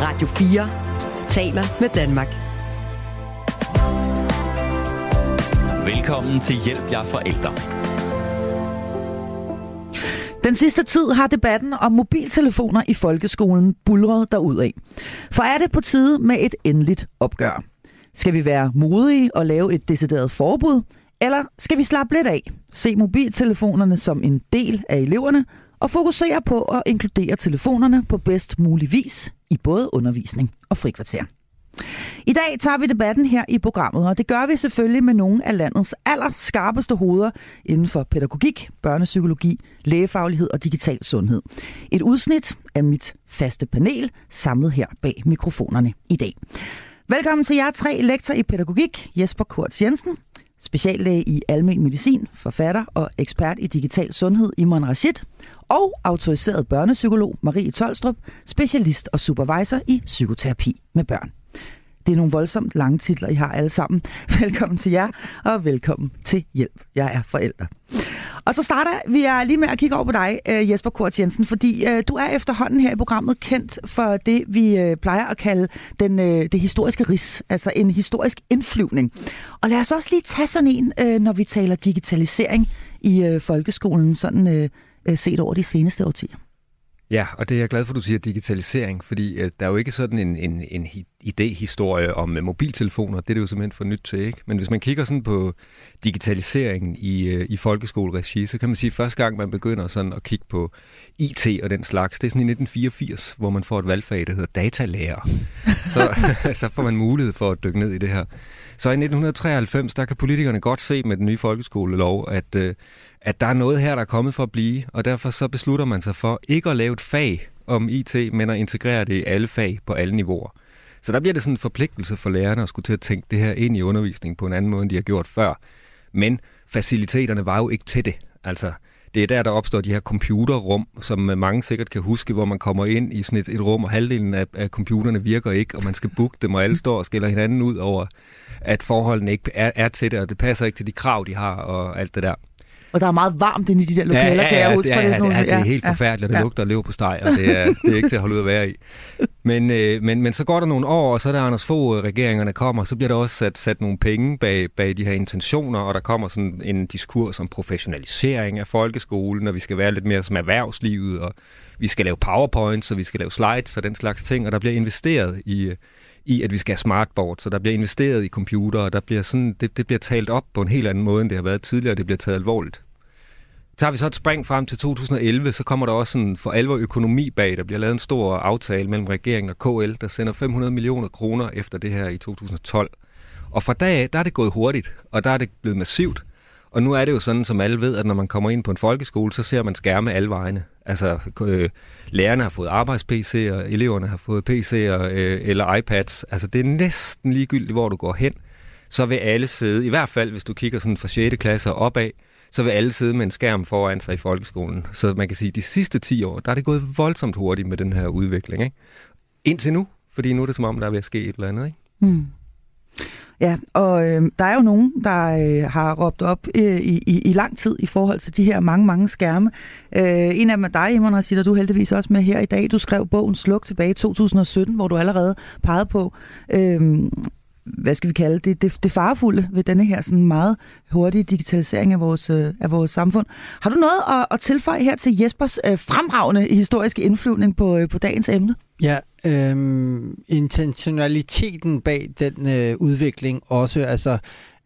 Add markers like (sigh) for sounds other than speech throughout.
Radio 4 taler med Danmark. Velkommen til Hjælp jer forældre. Den sidste tid har debatten om mobiltelefoner i folkeskolen bulret derudad. For er det på tide med et endeligt opgør? Skal vi være modige og lave et decideret forbud? Eller skal vi slappe lidt af, se mobiltelefonerne som en del af eleverne og fokusere på at inkludere telefonerne på bedst mulig vis i både undervisning og frikvarter? I dag tager vi debatten her i programmet, og det gør vi selvfølgelig med nogle af landets allerskarpeste hoveder inden for pædagogik, børnepsykologi, lægefaglighed og digital sundhed. Et udsnit af mit faste panel, samlet her bag mikrofonerne i dag. Velkommen til jer tre lektor i pædagogik, Jesper Kurt Jensen, speciallæge i almen medicin, forfatter og ekspert i digital sundhed, Imran Rashid, og autoriseret børnepsykolog Marie Tolstrup, specialist og supervisor i psykoterapi med børn. Det er nogle voldsomt lange titler, I har alle sammen. (laughs) Velkommen til jer, og velkommen til Hjælp. Jeg er forælder. Og så starter vi er lige med at kigge over på dig, øh, Jesper Kort Jensen, fordi øh, du er efterhånden her i programmet kendt for det, vi øh, plejer at kalde den, det historiske ris, altså en historisk indflyvning. Og lad os også lige tage sådan en, når vi taler digitalisering i folkeskolen, sådan set over de seneste årtier. Ja, og det er jeg glad for, at du siger digitalisering, fordi øh, der er jo ikke sådan en, en, en idéhistorie om øh, mobiltelefoner. Det er det jo simpelthen for nyt til, ikke? Men hvis man kigger sådan på digitaliseringen i, øh, i folkeskoleregi, så kan man sige, at første gang man begynder sådan at kigge på IT og den slags, det er sådan i 1984, hvor man får et valgfag, der hedder datalærer. Så, (laughs) så får man mulighed for at dykke ned i det her. Så i 1993, der kan politikerne godt se med den nye folkeskolelov, at øh, at der er noget her, der er kommet for at blive, og derfor så beslutter man sig for ikke at lave et fag om IT, men at integrere det i alle fag på alle niveauer. Så der bliver det sådan en forpligtelse for lærerne at skulle til at tænke det her ind i undervisningen på en anden måde, end de har gjort før. Men faciliteterne var jo ikke til det. Altså, det er der, der opstår de her computerrum, som mange sikkert kan huske, hvor man kommer ind i sådan et, et rum, og halvdelen af, af computerne virker ikke, og man skal booke dem, og alle står og skiller hinanden ud over, at forholdene ikke er, er til det, og det passer ikke til de krav, de har, og alt det der. Og der er meget varmt inde i de der lokaler, ja, ja, ja, kan jeg huske. Ja, ja, det, ja, det er helt forfærdeligt, og det ja. lugter lever på steg, og det er, det er ikke til at holde ud at være i. Men, øh, men, men så går der nogle år, og så er der Anders Fogh, regeringerne kommer, så bliver der også sat, sat nogle penge bag, bag de her intentioner, og der kommer sådan en diskurs om professionalisering af folkeskolen, og vi skal være lidt mere som erhvervslivet, og vi skal lave powerpoints, og vi skal lave slides og den slags ting, og der bliver investeret i, i, at vi skal have smartboard, så der bliver investeret i computer, og der bliver sådan, det, det bliver talt op på en helt anden måde, end det har været tidligere, det bliver taget alvorligt. Tager vi så et spring frem til 2011, så kommer der også en for alvor økonomi bag. Der bliver lavet en stor aftale mellem regeringen og KL, der sender 500 millioner kroner efter det her i 2012. Og fra dag af, der er det gået hurtigt, og der er det blevet massivt. Og nu er det jo sådan, som alle ved, at når man kommer ind på en folkeskole, så ser man skærme alle vegne. Altså, øh, lærerne har fået arbejds-PC'er, eleverne har fået PC'er øh, eller iPads. Altså, det er næsten ligegyldigt, hvor du går hen. Så vil alle sidde, i hvert fald hvis du kigger sådan fra 6. klasse og opad, så vil alle sidde med en skærm foran sig i folkeskolen. Så man kan sige, at de sidste 10 år, der er det gået voldsomt hurtigt med den her udvikling. Ikke? Indtil nu, fordi nu er det som om, der er ved at ske et eller andet. Ikke? Mm. Ja, og øh, der er jo nogen, der øh, har råbt op øh, i, i, i lang tid i forhold til de her mange, mange skærme. Øh, en af dem er dig, Imran Rashid, du er heldigvis også med her i dag. Du skrev bogen Sluk tilbage i 2017, hvor du allerede pegede på, øh, hvad skal vi kalde det, det, det farefulde ved denne her sådan meget hurtige digitalisering af vores, øh, af vores samfund. Har du noget at, at tilføje her til Jespers øh, fremragende historiske indflyvning på, øh, på dagens emne? Ja, øhm, intentionaliteten bag den øh, udvikling også, altså,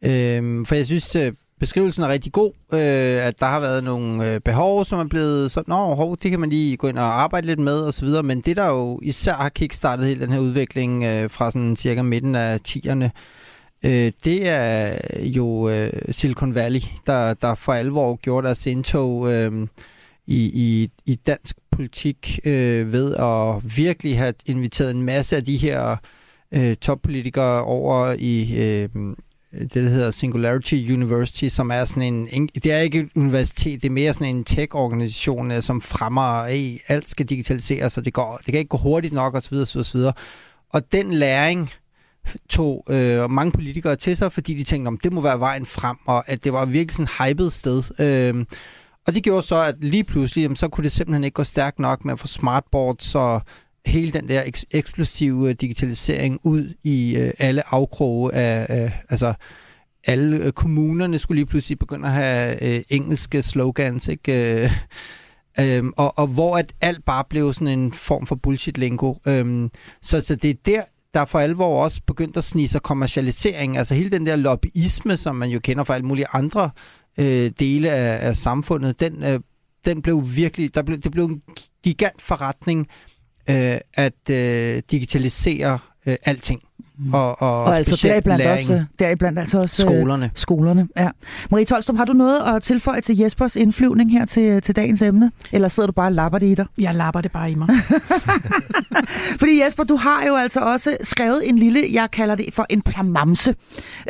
øhm, for jeg synes, øh, beskrivelsen er rigtig god, øh, at der har været nogle øh, behov, som er blevet sådan, nå, hov, det kan man lige gå ind og arbejde lidt med og så videre, men det der jo især har kickstartet hele den her udvikling øh, fra sådan cirka midten af 10'erne, øh, det er jo øh, Silicon Valley, der, der for alvor gjorde deres indtog øh, i, i, i dansk politik øh, ved at virkelig have inviteret en masse af de her øh, toppolitikere over i øh, det, der hedder Singularity University, som er sådan en, det er ikke et universitet, det er mere sådan en tech-organisation, øh, som fremmer, at alt skal digitaliseres, og det, går, det kan ikke gå hurtigt nok, osv. osv., osv. Og den læring tog øh, mange politikere til sig, fordi de tænkte, om det må være vejen frem, og at det var virkelig sådan et hypet sted. Øh, og det gjorde så, at lige pludselig, jamen, så kunne det simpelthen ikke gå stærkt nok med at få smartboards og hele den der eks- eksplosive digitalisering ud i øh, alle afkroge af, altså alle øh, kommunerne skulle lige pludselig begynde at have øh, engelske slogans, ikke? Øh, øhm, og, og hvor at alt bare blev sådan en form for bullshit-lingo. Øhm, så, så det er der, der for alvor også begyndt at snige sig kommercialisering. Altså hele den der lobbyisme, som man jo kender fra alle mulige andre øh, dele af, af samfundet, den, øh, den blev virkelig, der blev, det blev en gigant forretning øh, at øh, digitalisere øh, alting. Mm. Og, og, Og altså deriblandt læring. også, deriblandt altså også øh, Skolerne. skolerne. Ja. Marie Tolstrup, har du noget at tilføje til Jespers indflyvning her til, til dagens emne? Eller sidder du bare og lapper det i dig? Jeg lapper det bare i mig. (laughs) Fordi Jesper, du har jo altså også skrevet en lille, jeg kalder det for en plamamse.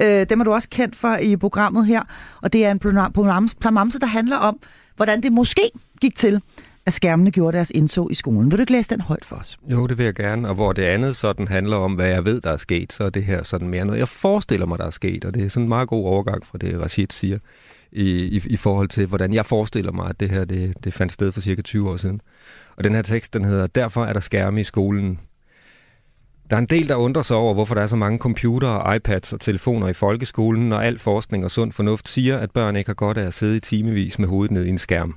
Øh, dem er du også kendt for i programmet her. Og det er en plam- plamamse, plamamse, der handler om, hvordan det måske gik til, at skærmene gjorde deres indtog i skolen. Vil du ikke læse den højt for os? Jo, det vil jeg gerne. Og hvor det andet sådan handler om, hvad jeg ved, der er sket, så er det her sådan mere noget, jeg forestiller mig, der er sket. Og det er sådan en meget god overgang fra det, Rashid siger, i, i, i forhold til, hvordan jeg forestiller mig, at det her det, det fandt sted for cirka 20 år siden. Og den her tekst, den hedder, Derfor er der skærme i skolen. Der er en del, der undrer sig over, hvorfor der er så mange computere, iPads og telefoner i folkeskolen, når al forskning og sund fornuft siger, at børn ikke har godt af at sidde i timevis med hovedet ned i en skærm.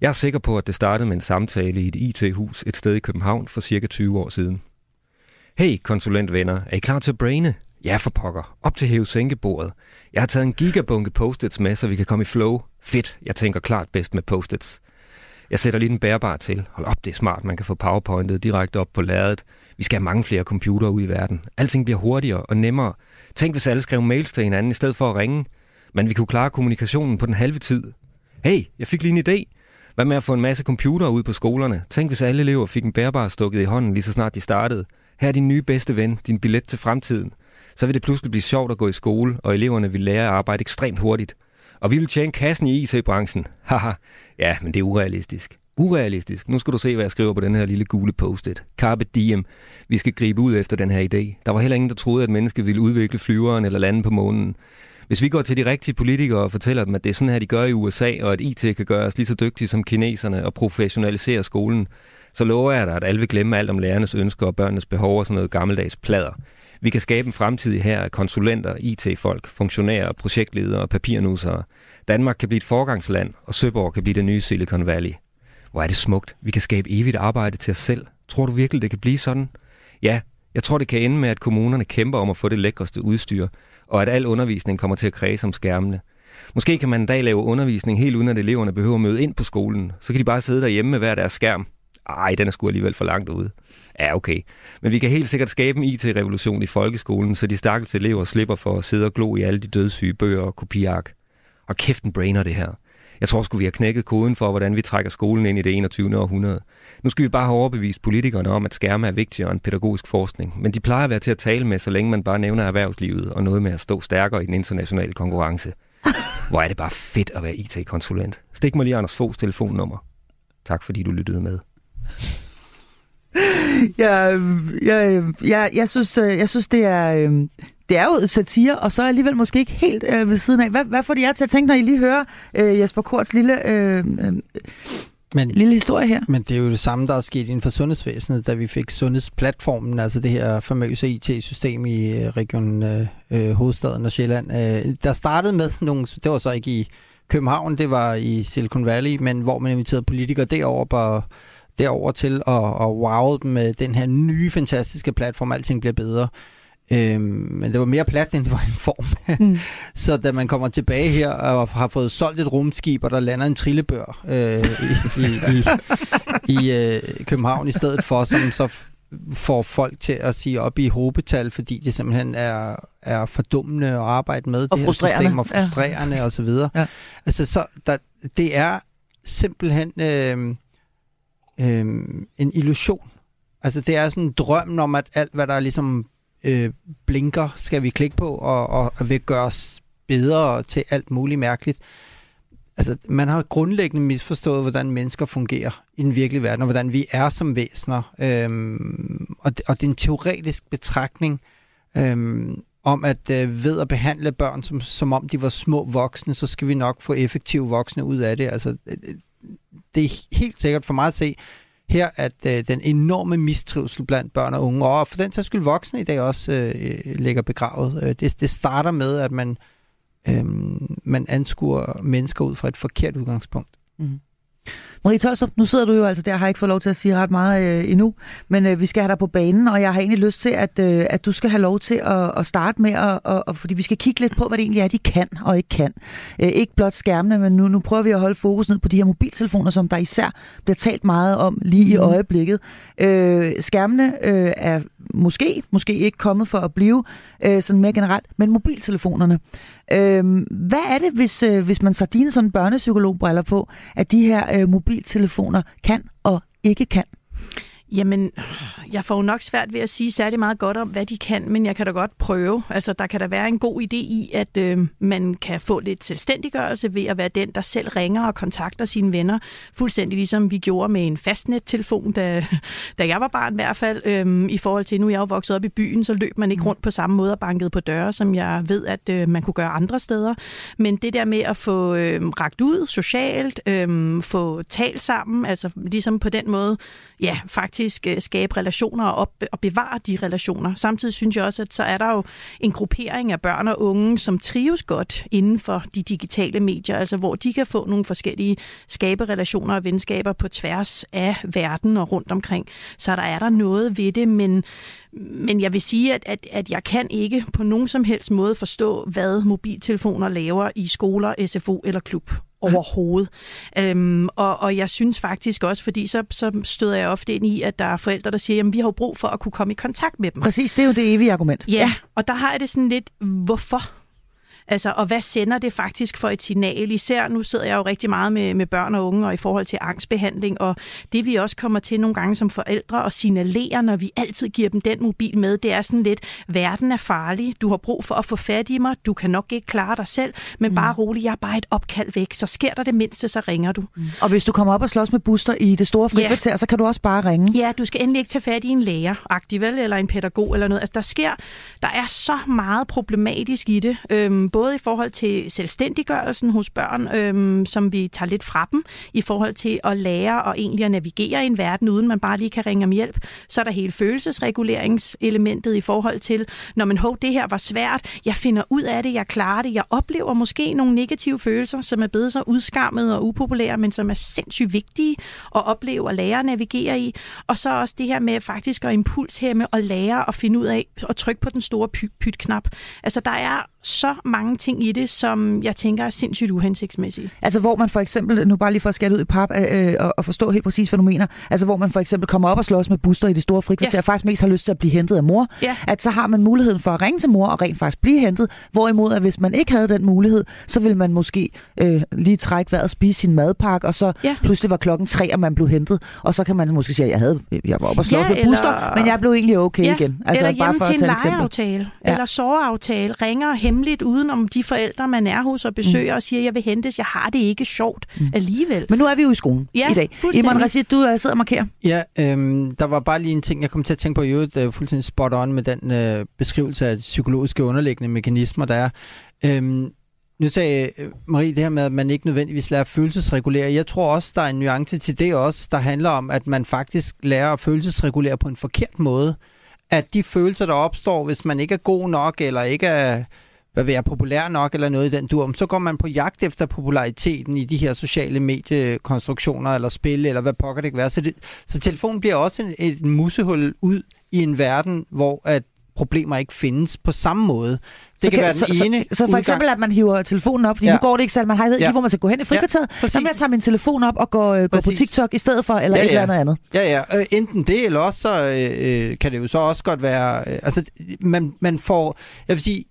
Jeg er sikker på, at det startede med en samtale i et IT-hus et sted i København for cirka 20 år siden. Hey, konsulentvenner, er I klar til at braine? Ja, for pokker. Op til hæve sænkebordet. Jeg har taget en gigabunke post-its med, så vi kan komme i flow. Fedt, jeg tænker klart bedst med post-its. Jeg sætter lige den bærbare til. Hold op, det er smart, man kan få powerpointet direkte op på lærredet. Vi skal have mange flere computere ud i verden. Alting bliver hurtigere og nemmere. Tænk, hvis alle skrev mails til hinanden i stedet for at ringe. Men vi kunne klare kommunikationen på den halve tid. Hey, jeg fik lige en idé. Hvad med at få en masse computere ud på skolerne? Tænk, hvis alle elever fik en bærbar stukket i hånden lige så snart de startede. Her er din nye bedste ven, din billet til fremtiden. Så vil det pludselig blive sjovt at gå i skole, og eleverne vil lære at arbejde ekstremt hurtigt. Og vi vil tjene kassen i IT-branchen. (laughs) Haha, ja, men det er urealistisk. Urealistisk. Nu skal du se, hvad jeg skriver på den her lille gule post-it. Carpe diem. Vi skal gribe ud efter den her idé. Der var heller ingen, der troede, at mennesket ville udvikle flyveren eller lande på månen. Hvis vi går til de rigtige politikere og fortæller dem, at det er sådan her, de gør i USA, og at IT kan gøre os lige så dygtige som kineserne og professionalisere skolen, så lover jeg dig, at alle vil glemme alt om lærernes ønsker og børnenes behov og sådan noget gammeldags plader. Vi kan skabe en fremtid her af konsulenter, IT-folk, funktionærer, projektledere og papirnussere. Danmark kan blive et forgangsland, og Søborg kan blive det nye Silicon Valley. Hvor er det smukt. Vi kan skabe evigt arbejde til os selv. Tror du virkelig, det kan blive sådan? Ja, jeg tror, det kan ende med, at kommunerne kæmper om at få det lækreste udstyr, og at al undervisning kommer til at kredse om skærmene. Måske kan man en dag lave undervisning helt uden, at eleverne behøver at møde ind på skolen. Så kan de bare sidde derhjemme med hver deres skærm. Ej, den er sgu alligevel for langt ude. Ja, okay. Men vi kan helt sikkert skabe en IT-revolution i folkeskolen, så de stakkels elever slipper for at sidde og glo i alle de dødssyge bøger og kopiark. Og kæft en brainer det her. Jeg tror sgu, vi har knækket koden for, hvordan vi trækker skolen ind i det 21. århundrede. Nu skal vi bare have overbevist politikerne om, at skærme er vigtigere end pædagogisk forskning. Men de plejer at være til at tale med, så længe man bare nævner erhvervslivet og noget med at stå stærkere i den internationale konkurrence. (laughs) Hvor er det bare fedt at være IT-konsulent. Stik mig lige Anders Foghs telefonnummer. Tak fordi du lyttede med. Jeg, jeg, jeg, jeg, synes, øh, jeg synes, det er, øh, det er jo satire, og så alligevel måske ikke helt øh, ved siden af. Hvad, hvad får de jer til at tænke, når I lige hører øh, Jesper Korts lille, øh, øh, Men, lille historie her? men det er jo det samme, der er sket inden for sundhedsvæsenet, da vi fik sundhedsplatformen, altså det her famøse IT-system i øh, regionen øh, øh, Hovedstaden og Sjælland. Øh, der startede med nogle, det var så ikke i København, det var i Silicon Valley, men hvor man inviterede politikere derover på derover til at, at wow dem med den her nye, fantastiske platform. Alting bliver bedre. Øhm, men det var mere plat, end det var en form. Mm. (laughs) så da man kommer tilbage her og har fået solgt et rumskib, og der lander en trillebør øh, i, i, i, i øh, København i stedet for, som så får folk til at sige op i hobetal, fordi det simpelthen er, er fordummende at arbejde med. Og det frustrerende. System, og Ja. frustrerende og så videre. Ja. Altså, så der, det er simpelthen øh, øh, en illusion. Altså, det er sådan en drøm om, at alt, hvad der ligesom øh, blinker, skal vi klikke på, og, og, og vil gøre os bedre til alt muligt mærkeligt. Altså, man har grundlæggende misforstået, hvordan mennesker fungerer i den virkelige verden, og hvordan vi er som væsener. Øhm, og, det, og det er en teoretisk betragtning øhm, om, at øh, ved at behandle børn, som, som om de var små voksne, så skal vi nok få effektive voksne ud af det. Altså, øh, øh, det er helt sikkert for mig at se her, at øh, den enorme mistrivsel blandt børn og unge, og for den sags skyld voksne i dag også øh, øh ligger begravet. Øh, det, det starter med, at man, øh, man anskuer mennesker ud fra et forkert udgangspunkt. Mm. Marie Tolstrup, nu sidder du jo altså der, har ikke fået lov til at sige ret meget øh, endnu, men øh, vi skal have dig på banen, og jeg har egentlig lyst til, at, øh, at du skal have lov til at, at starte med, at, og, og, fordi vi skal kigge lidt på, hvad det egentlig er, de kan og ikke kan. Øh, ikke blot skærmene, men nu, nu prøver vi at holde fokus ned på de her mobiltelefoner, som der især bliver talt meget om lige mm. i mhm. øjeblikket. Øh, skærmene øh, er måske, måske ikke kommet for at blive, øh, sådan mere generelt, men mobiltelefonerne. Øh, hvad er det, hvis, øh, hvis man tager dine sådan børnepsykologbriller på, at de her øh, mobiltelefoner kan og ikke kan? Jamen, jeg får jo nok svært ved at sige særlig meget godt om, hvad de kan, men jeg kan da godt prøve. Altså, der kan da være en god idé i, at øh, man kan få lidt selvstændiggørelse ved at være den, der selv ringer og kontakter sine venner. Fuldstændig ligesom vi gjorde med en fastnet-telefon, da, da jeg var barn i hvert fald. Øh, I forhold til, nu jeg er jo vokset op i byen, så løb man ikke rundt på samme måde og bankede på døre, som jeg ved, at øh, man kunne gøre andre steder. Men det der med at få øh, ragt ud socialt, øh, få talt sammen, altså ligesom på den måde, ja, faktisk faktisk øh, skabe relationer og, op, og bevare de relationer. Samtidig synes jeg også, at så er der jo en gruppering af børn og unge, som trives godt inden for de digitale medier, altså hvor de kan få nogle forskellige skabe relationer og venskaber på tværs af verden og rundt omkring. Så der er der noget ved det, men men jeg vil sige, at, at, at jeg kan ikke på nogen som helst måde forstå, hvad mobiltelefoner laver i skoler, SFO eller klub overhovedet. Øhm, og, og jeg synes faktisk også, fordi så, så støder jeg ofte ind i, at der er forældre, der siger, at vi har jo brug for at kunne komme i kontakt med dem. Præcis, det er jo det evige argument. Ja, ja. og der har jeg det sådan lidt, hvorfor? Altså, og hvad sender det faktisk for et signal? Især nu sidder jeg jo rigtig meget med, med børn og unge og i forhold til angstbehandling, og det vi også kommer til nogle gange som forældre og signalerer, når vi altid giver dem den mobil med, det er sådan lidt, verden er farlig, du har brug for at få fat i mig, du kan nok ikke klare dig selv, men mm. bare rolig, jeg er bare et opkald væk, så sker der det mindste, så ringer du. Mm. Og hvis du kommer op og slås med Buster i det store frikvarter, ja. så kan du også bare ringe. Ja, du skal endelig ikke tage fat i en lærer, aktiv eller en pædagog eller noget. Altså, der sker, der er så meget problematisk i det, øhm, både i forhold til selvstændiggørelsen hos børn, øhm, som vi tager lidt fra dem, i forhold til at lære og egentlig at navigere i en verden, uden man bare lige kan ringe om hjælp. Så er der hele følelsesreguleringselementet i forhold til, når man, hov, det her var svært, jeg finder ud af det, jeg klarer det, jeg oplever måske nogle negative følelser, som er blevet så udskammet og upopulære, men som er sindssygt vigtige at opleve og lære at navigere i. Og så også det her med faktisk at impulshæmme og lære at finde ud af at trykke på den store pyt-knap. Altså, der er så mange ting i det, som jeg tænker er sindssygt uhensigtsmæssige. Altså hvor man for eksempel, nu bare lige for at skære ud i pap øh, og, og forstå helt præcis, hvad du mener, altså hvor man for eksempel kommer op og slås med buster i det store frikvarter, ja. og faktisk mest har lyst til at blive hentet af mor, ja. at så har man muligheden for at ringe til mor og rent faktisk blive hentet, hvorimod at hvis man ikke havde den mulighed, så ville man måske øh, lige trække vejret og spise sin madpakke, og så ja. pludselig var klokken tre, og man blev hentet, og så kan man måske sige, at jeg, havde, jeg var op og slås ja, med eller... buster, men jeg blev egentlig okay ja. igen. Altså, eller bare for til at en lejeaftale, ja. eller såreaftale, ringer hemmeligt uden om de forældre, man er hos og besøger mm. og siger, jeg vil hentes, jeg har det ikke sjovt mm. alligevel. Men nu er vi jo i skolen ja, i dag. Iman Rashid, du uh, sidder og markerer. Ja, øhm, der var bare lige en ting, jeg kom til at tænke på i øvrigt, uh, fuldstændig spot on med den øh, beskrivelse af psykologiske underliggende mekanismer, der er. Øhm, nu sagde øh, Marie det her med, at man ikke nødvendigvis lærer at følelsesregulere. Jeg tror også, der er en nuance til det også, der handler om, at man faktisk lærer at følelsesregulere på en forkert måde. At de følelser, der opstår, hvis man ikke er god nok, eller ikke er hvad være populær nok eller noget i den dur, så går man på jagt efter populariteten i de her sociale mediekonstruktioner eller spil, eller hvad pokker det kan være. Så, det, så telefonen bliver også en, et musehul ud i en verden, hvor at problemer ikke findes på samme måde. Det så kan, kan være den så, ene så, så for udgang. eksempel, at man hiver telefonen op, fordi ja. nu går det ikke selv, man har ikke ja. hvor man skal gå hen i frikvarteret, ja, så jeg tage min telefon op og gå, øh, gå på TikTok i stedet for, eller ja, et eller andet Ja, ja. Øh, enten det, eller også så øh, øh, kan det jo så også godt være, øh, altså man, man får, jeg vil sige,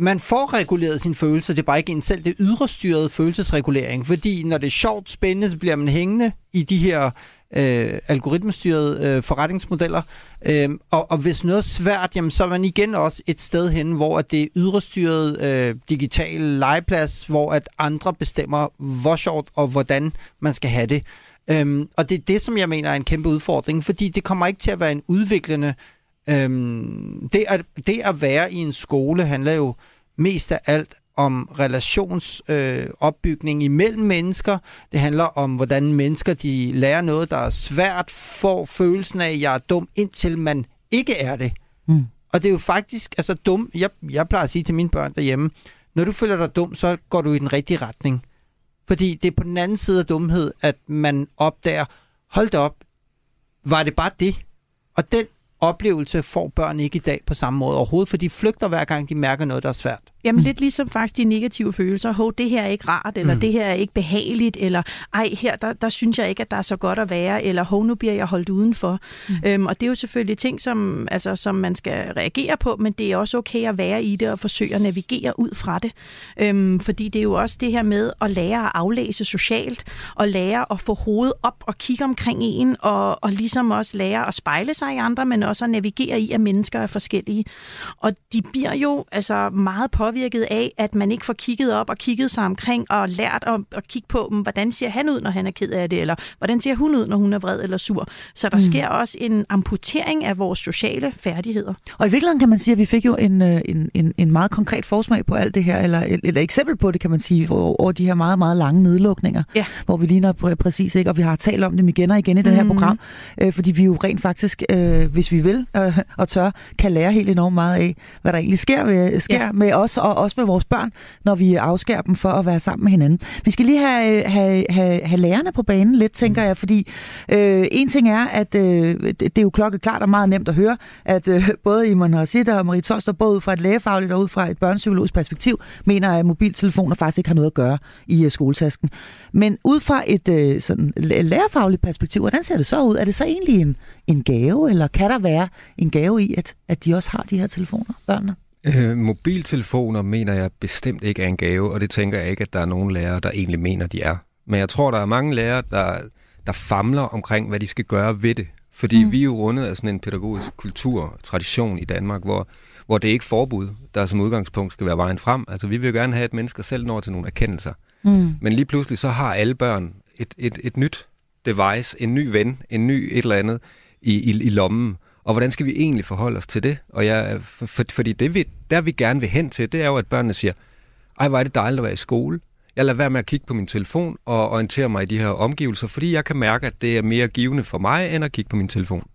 man får reguleret sine følelser, det er bare ikke en selv, det ydre styret følelsesregulering, fordi når det er sjovt, spændende, så bliver man hængende i de her øh, algoritmestyrede øh, forretningsmodeller. Øh, og, og hvis noget er svært, jamen, så er man igen også et sted hen, hvor at det er ydrestyret øh, digital legeplads, hvor at andre bestemmer, hvor sjovt og hvordan man skal have det. Øhm, og det er det, som jeg mener er en kæmpe udfordring, fordi det kommer ikke til at være en udviklende Øhm, det, at, det at være i en skole handler jo mest af alt om relationsopbygning øh, imellem mennesker. Det handler om, hvordan mennesker de lærer noget, der er svært, får følelsen af, at jeg er dum, indtil man ikke er det. Mm. Og det er jo faktisk, altså dum, jeg, jeg plejer at sige til mine børn derhjemme, når du føler dig dum, så går du i den rigtige retning. Fordi det er på den anden side af dumhed, at man opdager, hold da op, var det bare det? Og den oplevelse får børn ikke i dag på samme måde overhovedet, for de flygter hver gang, de mærker noget, der er svært. Jamen mm. lidt ligesom faktisk de negative følelser. Hov, det her er ikke rart, eller mm. det her er ikke behageligt, eller ej, her der, der synes jeg ikke, at der er så godt at være, eller hov, nu bliver jeg holdt udenfor. Mm. Øhm, og det er jo selvfølgelig ting, som, altså, som man skal reagere på, men det er også okay at være i det og forsøge at navigere ud fra det. Øhm, fordi det er jo også det her med at lære at aflæse socialt, og lære at få hovedet op og kigge omkring en, og, og ligesom også lære at spejle sig i andre, men også at navigere i, at mennesker er forskellige. Og de bliver jo altså meget på påvirket af, at man ikke får kigget op og kigget sig omkring og lært at, at kigge på, hvordan ser han ud, når han er ked af det, eller hvordan ser hun ud, når hun er vred eller sur. Så der mm. sker også en amputering af vores sociale færdigheder. Og i virkeligheden kan man sige, at vi fik jo en, øh, en, en, en meget konkret forsmag på alt det her, eller et, et eksempel på det, kan man sige, over de her meget, meget lange nedlukninger, ja. hvor vi ligner pr- præcis, ikke? og vi har talt om dem igen og igen i den her mm. program, øh, fordi vi jo rent faktisk, øh, hvis vi vil øh, og tør, kan lære helt enormt meget af, hvad der egentlig sker, ved, sker ja. med os og også med vores børn, når vi afskærer dem for at være sammen med hinanden. Vi skal lige have, have, have, have lærerne på banen lidt, tænker jeg, fordi øh, en ting er, at øh, det er jo klokkeklart og meget nemt at høre, at øh, både Iman Hassitter og Marie Toster, både ud fra et lægefagligt og ud fra et børnepsykologisk perspektiv, mener, at mobiltelefoner faktisk ikke har noget at gøre i øh, skoletasken. Men ud fra et øh, sådan lærerfagligt perspektiv, hvordan ser det så ud? Er det så egentlig en, en gave, eller kan der være en gave i, at, at de også har de her telefoner, børnene? Øh, mobiltelefoner mener jeg bestemt ikke er en gave, og det tænker jeg ikke, at der er nogen lærere, der egentlig mener, de er. Men jeg tror, der er mange lærere, der, der famler omkring, hvad de skal gøre ved det. Fordi mm. vi er jo rundet af sådan en pædagogisk kultur, tradition i Danmark, hvor, hvor det er ikke forbud, der som udgangspunkt skal være vejen frem. Altså vi vil jo gerne have, at mennesker selv når til nogle erkendelser. Mm. Men lige pludselig så har alle børn et, et, et nyt device, en ny ven, en ny et eller andet i, i, i lommen. Og hvordan skal vi egentlig forholde os til det? Og jeg, for, fordi det, vi, der vi gerne vil hen til, det er jo, at børnene siger, ej, hvor er det dejligt at være i skole. Jeg lader være med at kigge på min telefon og orientere mig i de her omgivelser, fordi jeg kan mærke, at det er mere givende for mig, end at kigge på min telefon.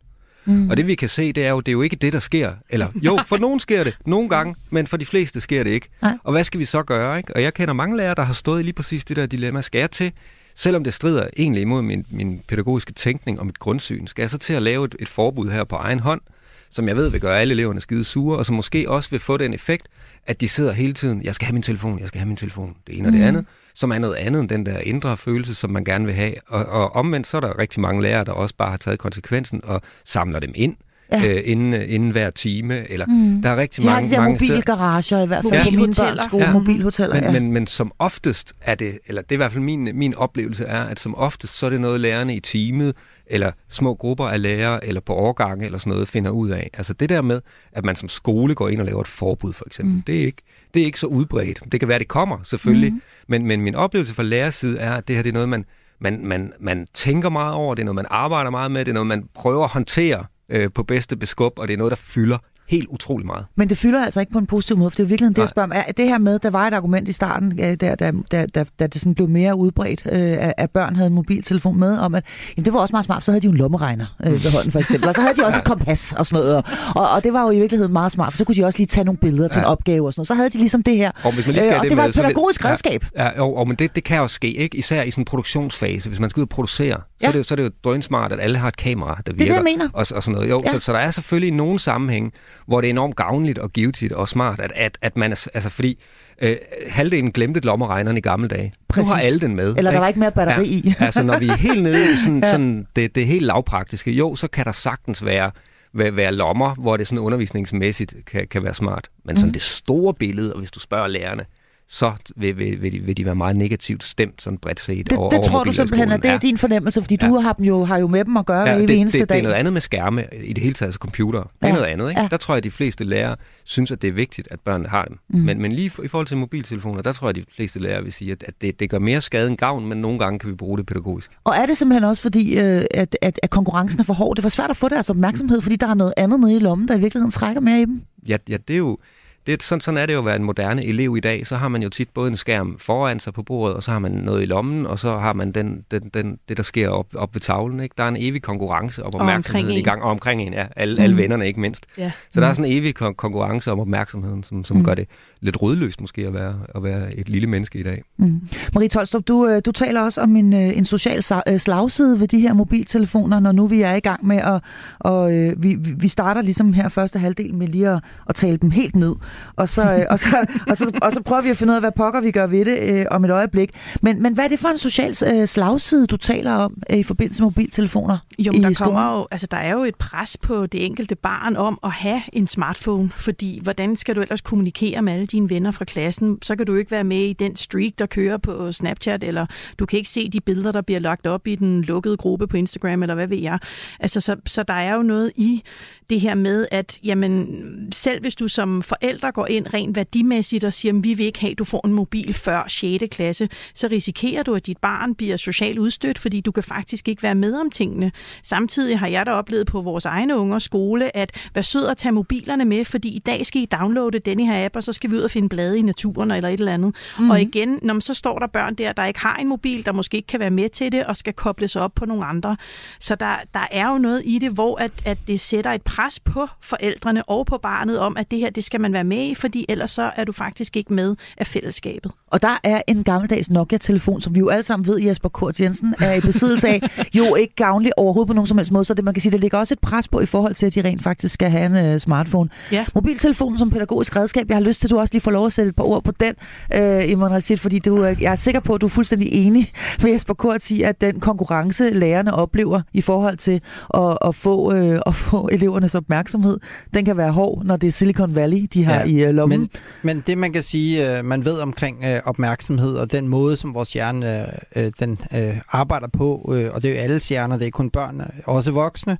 Mm. Og det vi kan se, det er jo, det er jo ikke det, der sker. Eller jo, (laughs) for nogen sker det, nogle gange, men for de fleste sker det ikke. Nej. Og hvad skal vi så gøre? Ikke? Og jeg kender mange lærere, der har stået i lige præcis det der dilemma. Skal jeg til selvom det strider egentlig imod min, min pædagogiske tænkning og mit grundsyn, skal jeg så til at lave et, et forbud her på egen hånd, som jeg ved vil gøre alle eleverne skide sure, og som måske også vil få den effekt, at de sidder hele tiden, jeg skal have min telefon, jeg skal have min telefon, det ene og det mm. andet, som er noget andet end den der indre følelse, som man gerne vil have. Og, og omvendt så er der rigtig mange lærere, der også bare har taget konsekvensen og samler dem ind ja. øh, inden, inden hver time. Eller, mm. Der er rigtig de mange, har de mange mobilgarager i hvert fald ja. børns skole, ja. mobilhoteller. Men, ja. men, men som oftest er det, eller det er i hvert fald min, min oplevelse er, at som oftest så er det noget lærerne i teamet, eller små grupper af lærere, eller på årgange, eller sådan noget, finder ud af. Altså det der med, at man som skole går ind og laver et forbud, for eksempel, mm. det, er ikke, det er ikke så udbredt. Det kan være, det kommer, selvfølgelig. Mm. Men, men min oplevelse fra lærerside er, at det her det er noget, man, man, man, man tænker meget over, det er noget, man arbejder meget med, det er noget, man prøver at håndtere øh, på bedste beskub, og det er noget, der fylder helt utrolig meget. Men det fylder altså ikke på en positiv måde, for det er virkelig det, jeg spørger om. Er det her med, der var et argument i starten, der, der, der, der, der det sådan blev mere udbredt, øh, at børn havde en mobiltelefon med, om at jamen, det var også meget smart, så havde de jo en lommeregner øh, ved hånden for eksempel, og så havde de også et kompas og sådan noget, og, og det var jo i virkeligheden meget smart, for så kunne de også lige tage nogle billeder til ja. en opgave og sådan noget. Så havde de ligesom det her, og, hvis man lige skal øh, og det, det var et pædagogisk ja, redskab. Ja, ja og, og, men det, det kan også ske, ikke? især i sådan en produktionsfase, hvis man skal ud og producere, ja. så, er det, så er det jo drønsmart, at alle har et kamera, der virker. Det er det, jeg mener. Og, og sådan noget. Jo, ja. så, så der er selvfølgelig nogen sammenhæng, hvor det er enormt gavnligt og givetigt og smart, at, at, at man er, altså fordi øh, halvdelen glemte lommeregneren i gamle dage. Præcis. Nu har alle den med. Eller der var ikke mere batteri ja, i. (laughs) altså når vi er helt nede i sådan, (laughs) ja. sådan det, det helt lavpraktiske, jo, så kan der sagtens være være lommer, hvor det sådan undervisningsmæssigt kan, kan være smart. Men sådan mm. det store billede, og hvis du spørger lærerne, så vil, vil, vil, de, vil de være meget negativt stemt, sådan bredt set Det, over, det tror du simpelthen, at det er din fornemmelse, fordi ja. du har, dem jo, har jo med dem at gøre ja, hver det, eneste det, dag. Det er noget andet med skærme i det hele taget, altså computer. Det er ja. noget andet, ikke? Ja. Der tror jeg, at de fleste lærere synes, at det er vigtigt, at børnene har dem. Mm. Men, men lige i forhold til mobiltelefoner, der tror jeg, at de fleste lærere vil sige, at, at det, det gør mere skade end gavn, men nogle gange kan vi bruge det pædagogisk. Og er det simpelthen også fordi, øh, at, at, at konkurrencen er for hård? Det var svært at få deres opmærksomhed, fordi der er noget andet nede i lommen, der i virkeligheden trækker mere i dem? Ja, ja det er jo Det, sådan, sådan er det jo at være en moderne elev i dag. Så har man jo tit både en skærm foran sig på bordet, og så har man noget i lommen, og så har man den, den, den, det, der sker op, op ved tavlen. Ikke? Der er en evig konkurrence om opmærksomheden i gang, og omkring en, ja, alle, mm. alle vennerne ikke mindst. Ja. Så der er sådan en evig kon- konkurrence om opmærksomheden, som, som mm. gør det lidt rødløst måske at være, at være et lille menneske i dag. Mm. Marie Tolstrup, du, øh, du taler også om en, øh, en social øh, slagside ved de her mobiltelefoner, når nu vi er i gang med at... Og, vi, vi starter ligesom her første halvdel med lige at, at tale dem helt ned, og så, og, så, og, så, og så prøver vi at finde ud af, hvad pokker vi gør ved det øh, om et øjeblik. Men, men hvad er det for en social øh, slagside, du taler om øh, i forbindelse med mobiltelefoner jo, i der skolen? Kommer jo, altså, der er jo et pres på det enkelte barn om at have en smartphone, fordi hvordan skal du ellers kommunikere med alle dine venner fra klassen? Så kan du ikke være med i den streak, der kører på Snapchat, eller du kan ikke se de billeder, der bliver lagt op i den lukkede gruppe på Instagram, eller hvad ved jeg. Altså, så, så der er jo noget i det her med, at jamen, selv hvis du som forældre går ind rent værdimæssigt og siger, at vi vil ikke have, at du får en mobil før 6. klasse, så risikerer du, at dit barn bliver socialt udstødt, fordi du kan faktisk ikke være med om tingene. Samtidig har jeg da oplevet på vores egne unger skole, at være sød at tage mobilerne med, fordi i dag skal I downloade denne her app, og så skal vi ud og finde blade i naturen eller et eller andet. Mm-hmm. Og igen, når man så står der børn der, der ikke har en mobil, der måske ikke kan være med til det, og skal kobles op på nogle andre. Så der, der er jo noget i det, hvor at, at det sætter et pres på forældrene og på barnet om, at det her, det skal man være med i, fordi ellers så er du faktisk ikke med af fællesskabet. Og der er en gammeldags Nokia-telefon, som vi jo alle sammen ved, Jesper Kort Jensen er i besiddelse af, jo ikke gavnlig overhovedet på nogen som helst måde, så det, man kan sige, der ligger også et pres på i forhold til, at de rent faktisk skal have en uh, smartphone. Ja. Mobiltelefonen som pædagogisk redskab, jeg har lyst til, at du også lige får lov at sætte et par ord på den, uh, Iman Rashid, fordi du, uh, jeg er sikker på, at du er fuldstændig enig med Jesper Kort i, at den konkurrence, lærerne oplever i forhold til at, at, få, uh, at få elevernes opmærksomhed, den kan være hård, når det er Silicon Valley, de har ja, i uh, lommen. Men, men det, man kan sige, uh, man ved omkring uh, opmærksomhed og den måde, som vores hjerne øh, den, øh, arbejder på, øh, og det er jo alle hjerner, det er kun børn, øh, også voksne,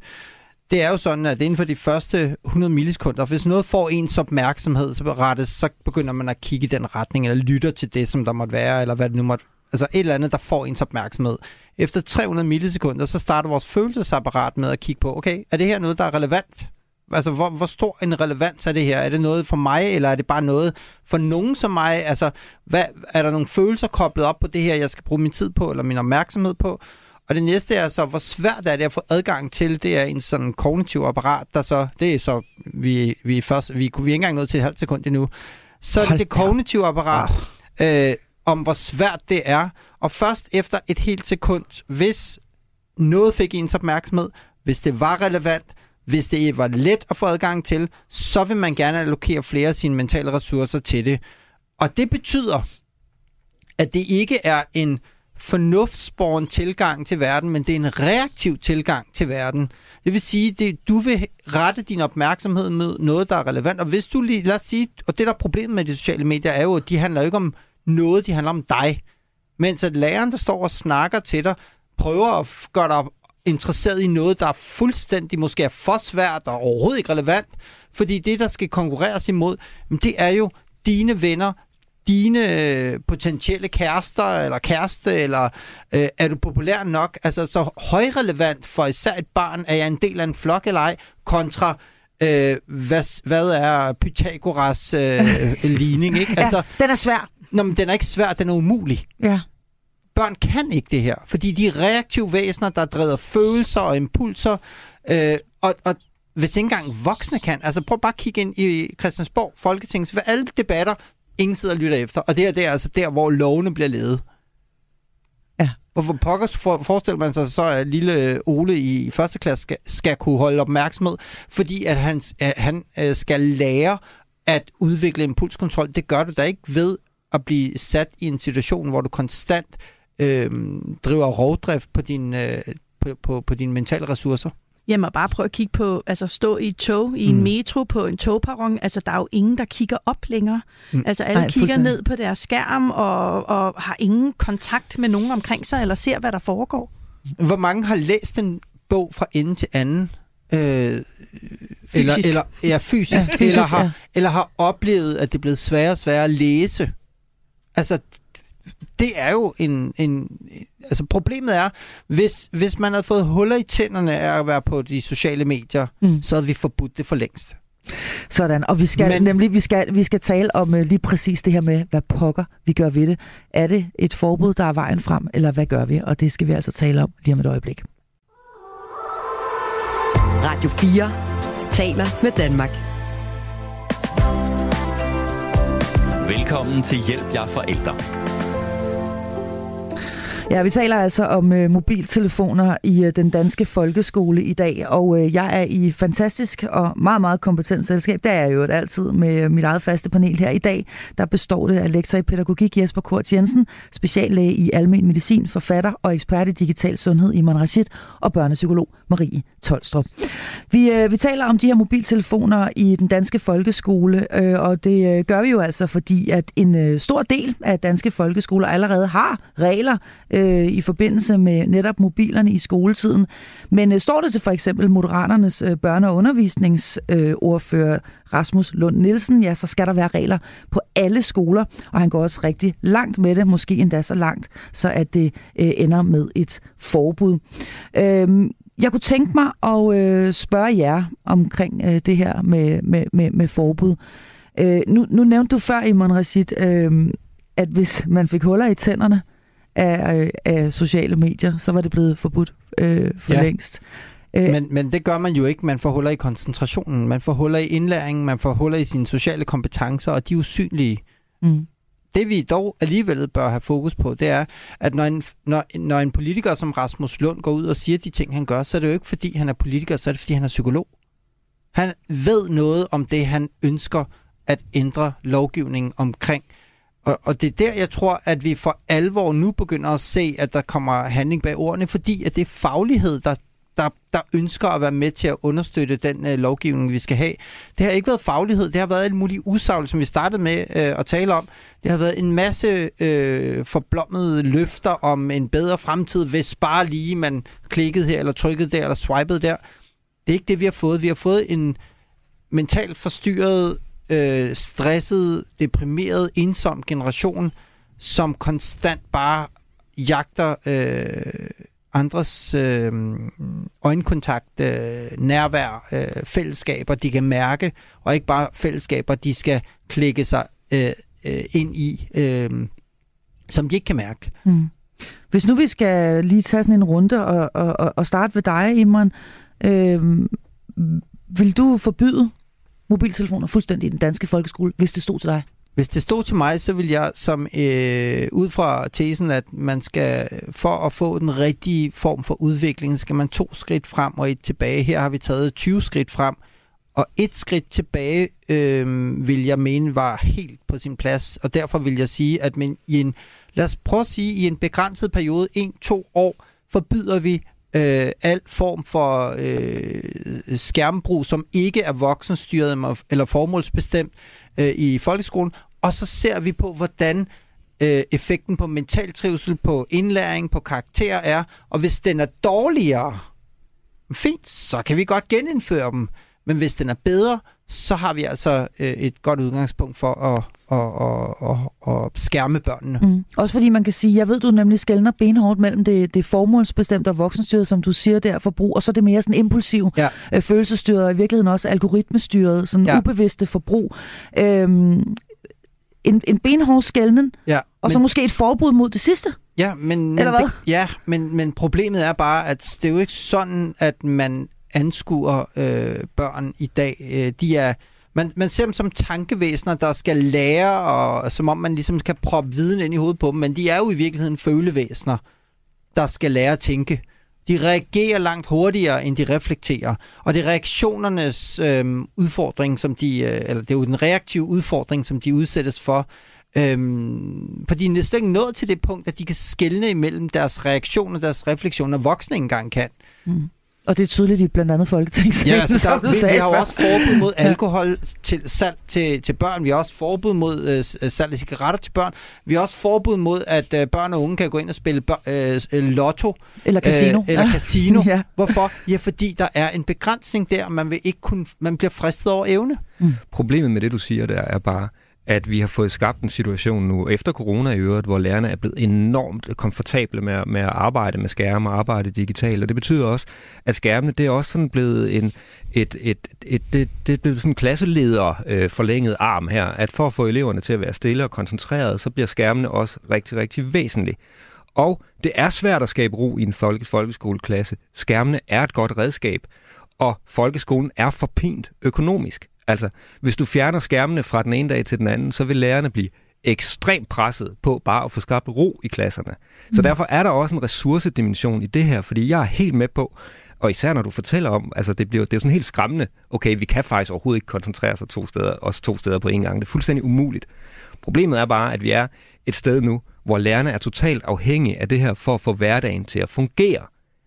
det er jo sådan, at inden for de første 100 millisekunder, hvis noget får ens opmærksomhed, så, rettes, så begynder man at kigge i den retning, eller lytter til det, som der måtte være, eller hvad det nu måtte Altså et eller andet, der får ens opmærksomhed. Efter 300 millisekunder, så starter vores følelsesapparat med at kigge på, okay, er det her noget, der er relevant? Altså, hvor, hvor stor en relevans er det her? Er det noget for mig, eller er det bare noget for nogen som mig? Altså, hvad, er der nogle følelser koblet op på det her, jeg skal bruge min tid på, eller min opmærksomhed på? Og det næste er så, hvor svært er det at få adgang til, det er en sådan kognitiv apparat, der så, det er så, vi, vi, først, vi, vi er ikke engang nået til et halvt sekund endnu. Så er det det kognitive apparat, øh, om hvor svært det er, og først efter et helt sekund, hvis noget fik ens opmærksomhed, hvis det var relevant, hvis det var let at få adgang til, så vil man gerne allokere flere af sine mentale ressourcer til det. Og det betyder, at det ikke er en fornuftsborgen tilgang til verden, men det er en reaktiv tilgang til verden. Det vil sige, at du vil rette din opmærksomhed med noget, der er relevant. Og hvis du lige, lad os sige, og det der er problemet med de sociale medier, er jo, at de handler ikke om noget, de handler om dig. Mens at læreren, der står og snakker til dig, prøver at gøre dig interesseret i noget, der er fuldstændig måske er for svært og overhovedet ikke relevant, fordi det, der skal konkurreres imod, det er jo dine venner, dine øh, potentielle kærester eller kæreste, eller øh, er du populær nok? Altså så højrelevant for især et barn, er jeg en del af en flok eller ej, kontra øh, hvad, hvad er Pythagoras øh, (laughs) ligning? Ikke? Altså, ja, den er svær. Nå, men den er ikke svær, den er umulig. Ja. Børn kan ikke det her, fordi de er reaktive væsener, der driver følelser og impulser, øh, og, og hvis ikke engang voksne kan. Altså prøv bare at kigge ind i Christiansborg Folketing, så alle debatter, ingen sidder og lytter efter. Og det er, det er altså der, hvor lovene bliver lavet. Ja. Hvorfor pokker for, forestiller man sig så, at lille Ole i første klasse skal, skal kunne holde opmærksomhed? Fordi at han, at han øh, skal lære at udvikle impulskontrol. Det gør du da ikke ved at blive sat i en situation, hvor du konstant øh, driver rovdrift på, din, øh, på, på, på dine mentale ressourcer. Jamen bare prøv at kigge på, altså stå i et tog, i en mm. metro, på en togperron. Altså der er jo ingen, der kigger op længere. Mm. Altså alle Nej, kigger ned på deres skærm og, og har ingen kontakt med nogen omkring sig, eller ser, hvad der foregår. Hvor mange har læst en bog fra ende til anden? Øh, eller, eller, ja, fysisk, ja, fysisk eller, har, ja. eller har oplevet, at det er blevet sværere og sværere at læse. Altså, det er jo en, en... Altså problemet er, hvis, hvis man havde fået huller i tænderne af at være på de sociale medier, mm. så havde vi forbudt det for længst. Sådan, og vi skal Men... nemlig vi skal, vi skal tale om uh, lige præcis det her med, hvad pokker vi gør ved det. Er det et forbud, der er vejen frem, eller hvad gør vi? Og det skal vi altså tale om lige om et øjeblik. Radio 4 taler med Danmark. Velkommen til Hjælp jer forældre. Ja, vi taler altså om øh, mobiltelefoner i øh, den danske folkeskole i dag, og øh, jeg er i fantastisk og meget, meget kompetent selskab. Det er jeg jo altid med øh, mit eget faste panel her i dag. Der består det af lektor i pædagogik Jesper Kort Jensen, speciallæge i almen medicin, forfatter og ekspert i digital sundhed i Rashid og børnepsykolog Marie Tolstrup. Vi, øh, vi taler om de her mobiltelefoner i den danske folkeskole, øh, og det øh, gør vi jo altså, fordi at en øh, stor del af danske folkeskoler allerede har regler øh, i forbindelse med netop mobilerne i skoletiden. Men øh, står det til for eksempel Moderaternes øh, børne- og undervisningsordfører øh, Rasmus Lund Nielsen, ja, så skal der være regler på alle skoler, og han går også rigtig langt med det, måske endda så langt, så at det øh, ender med et forbud. Øh, jeg kunne tænke mig at øh, spørge jer omkring øh, det her med, med, med, med forbud. Øh, nu, nu nævnte du før, Iman Rashid, øh, at hvis man fik huller i tænderne af, øh, af sociale medier, så var det blevet forbudt øh, for ja. længst. Øh, men, men det gør man jo ikke. Man får huller i koncentrationen, man får huller i indlæringen, man får huller i sine sociale kompetencer, og de er usynlige. Mm. Det vi dog alligevel bør have fokus på, det er, at når en, når, når en politiker som Rasmus Lund går ud og siger de ting, han gør, så er det jo ikke fordi, han er politiker, så er det fordi, han er psykolog. Han ved noget om det, han ønsker at ændre lovgivningen omkring. Og, og det er der, jeg tror, at vi for alvor nu begynder at se, at der kommer handling bag ordene, fordi at det er faglighed, der der, der ønsker at være med til at understøtte den øh, lovgivning, vi skal have. Det har ikke været faglighed, det har været alt muligt usagligt, som vi startede med øh, at tale om. Det har været en masse øh, forblommede løfter om en bedre fremtid, hvis bare lige man klikkede her, eller trykkede der, eller swipede der. Det er ikke det, vi har fået. Vi har fået en mentalt forstyrret, øh, stresset, deprimeret, ensom generation, som konstant bare jagter øh, andres øh, øjenkontakt, øh, nærvær, øh, fællesskaber, de kan mærke, og ikke bare fællesskaber, de skal klikke sig øh, øh, ind i, øh, som de ikke kan mærke. Mm. Hvis nu vi skal lige tage sådan en runde og, og, og starte ved dig, Imran, øh, vil du forbyde mobiltelefoner fuldstændig i den danske folkeskole, hvis det stod til dig? Hvis det stod til mig, så vil jeg som øh, ud fra tesen, at man skal for at få den rigtige form for udvikling, skal man to skridt frem og et tilbage. Her har vi taget 20 skridt frem, og et skridt tilbage øh, vil jeg mene var helt på sin plads, og derfor vil jeg sige, at men i en, lad os prøve at sige, i en begrænset periode, en-to år, forbyder vi øh, al form for øh, skærmbrug, som ikke er voksenstyret eller formålsbestemt øh, i folkeskolen, og så ser vi på, hvordan øh, effekten på mental trivsel, på indlæring, på karakter er, og hvis den er dårligere, fint, så kan vi godt genindføre dem. Men hvis den er bedre, så har vi altså øh, et godt udgangspunkt for at, og, og, og, og skærme børnene. Mm. Også fordi man kan sige, jeg ved, du nemlig skældner benhårdt mellem det, det formålsbestemte og voksenstyret, som du siger der, forbrug, og så det mere sådan impulsiv, ja. øh, følelsestyret, og i virkeligheden også algoritmestyret, sådan ja. ubevidste forbrug. Øhm, en, en benhård skældning, ja, og men, så måske et forbud mod det sidste. Ja, men, men, Eller hvad? Det, ja men, men problemet er bare, at det er jo ikke sådan, at man anskuer øh, børn i dag. Øh, de er man, man ser dem som tankevæsener, der skal lære, og som om man ligesom kan proppe viden ind i hovedet på dem, men de er jo i virkeligheden følevæsener, der skal lære at tænke. De reagerer langt hurtigere, end de reflekterer. Og det er reaktionernes øh, udfordring, som de, øh, eller det er jo den reaktive udfordring, som de udsættes for. Øhm, for de er næsten ikke nået til det punkt, at de kan skelne imellem deres reaktioner deres refleksioner, voksne engang kan. Mm. Og det er tydeligt i blandt andet Folketingssalen, ja, (laughs) altså, der, vi, vi har jo også forbud mod alkohol til salg til, til børn. Vi har også forbud mod uh, salg af cigaretter til børn. Vi har også forbud mod, at uh, børn og unge kan gå ind og spille uh, lotto. Eller casino. Uh, eller ja. casino. (laughs) ja. Hvorfor? Ja, fordi der er en begrænsning der, man vil ikke kunne, man bliver fristet over evne. Mm. Problemet med det, du siger der, er bare, at vi har fået skabt en situation nu, efter corona i øvrigt, hvor lærerne er blevet enormt komfortable med, med at arbejde med skærme og arbejde digitalt. Og det betyder også, at skærmene, det er også sådan blevet en, et, et, et, det, det er blevet sådan en klasseleder øh, forlænget arm her, at for at få eleverne til at være stille og koncentreret, så bliver skærmene også rigtig, rigtig væsentlige. Og det er svært at skabe ro i en folke, folkeskoleklasse. Skærmene er et godt redskab, og folkeskolen er forpint økonomisk. Altså, hvis du fjerner skærmene fra den ene dag til den anden, så vil lærerne blive ekstremt presset på bare at få skabt ro i klasserne. Så mm. derfor er der også en ressourcedimension i det her, fordi jeg er helt med på, og især når du fortæller om, altså det, bliver, det er jo sådan helt skræmmende, okay, vi kan faktisk overhovedet ikke koncentrere sig to steder, også to steder på en gang. Det er fuldstændig umuligt. Problemet er bare, at vi er et sted nu, hvor lærerne er totalt afhængige af det her for at få hverdagen til at fungere.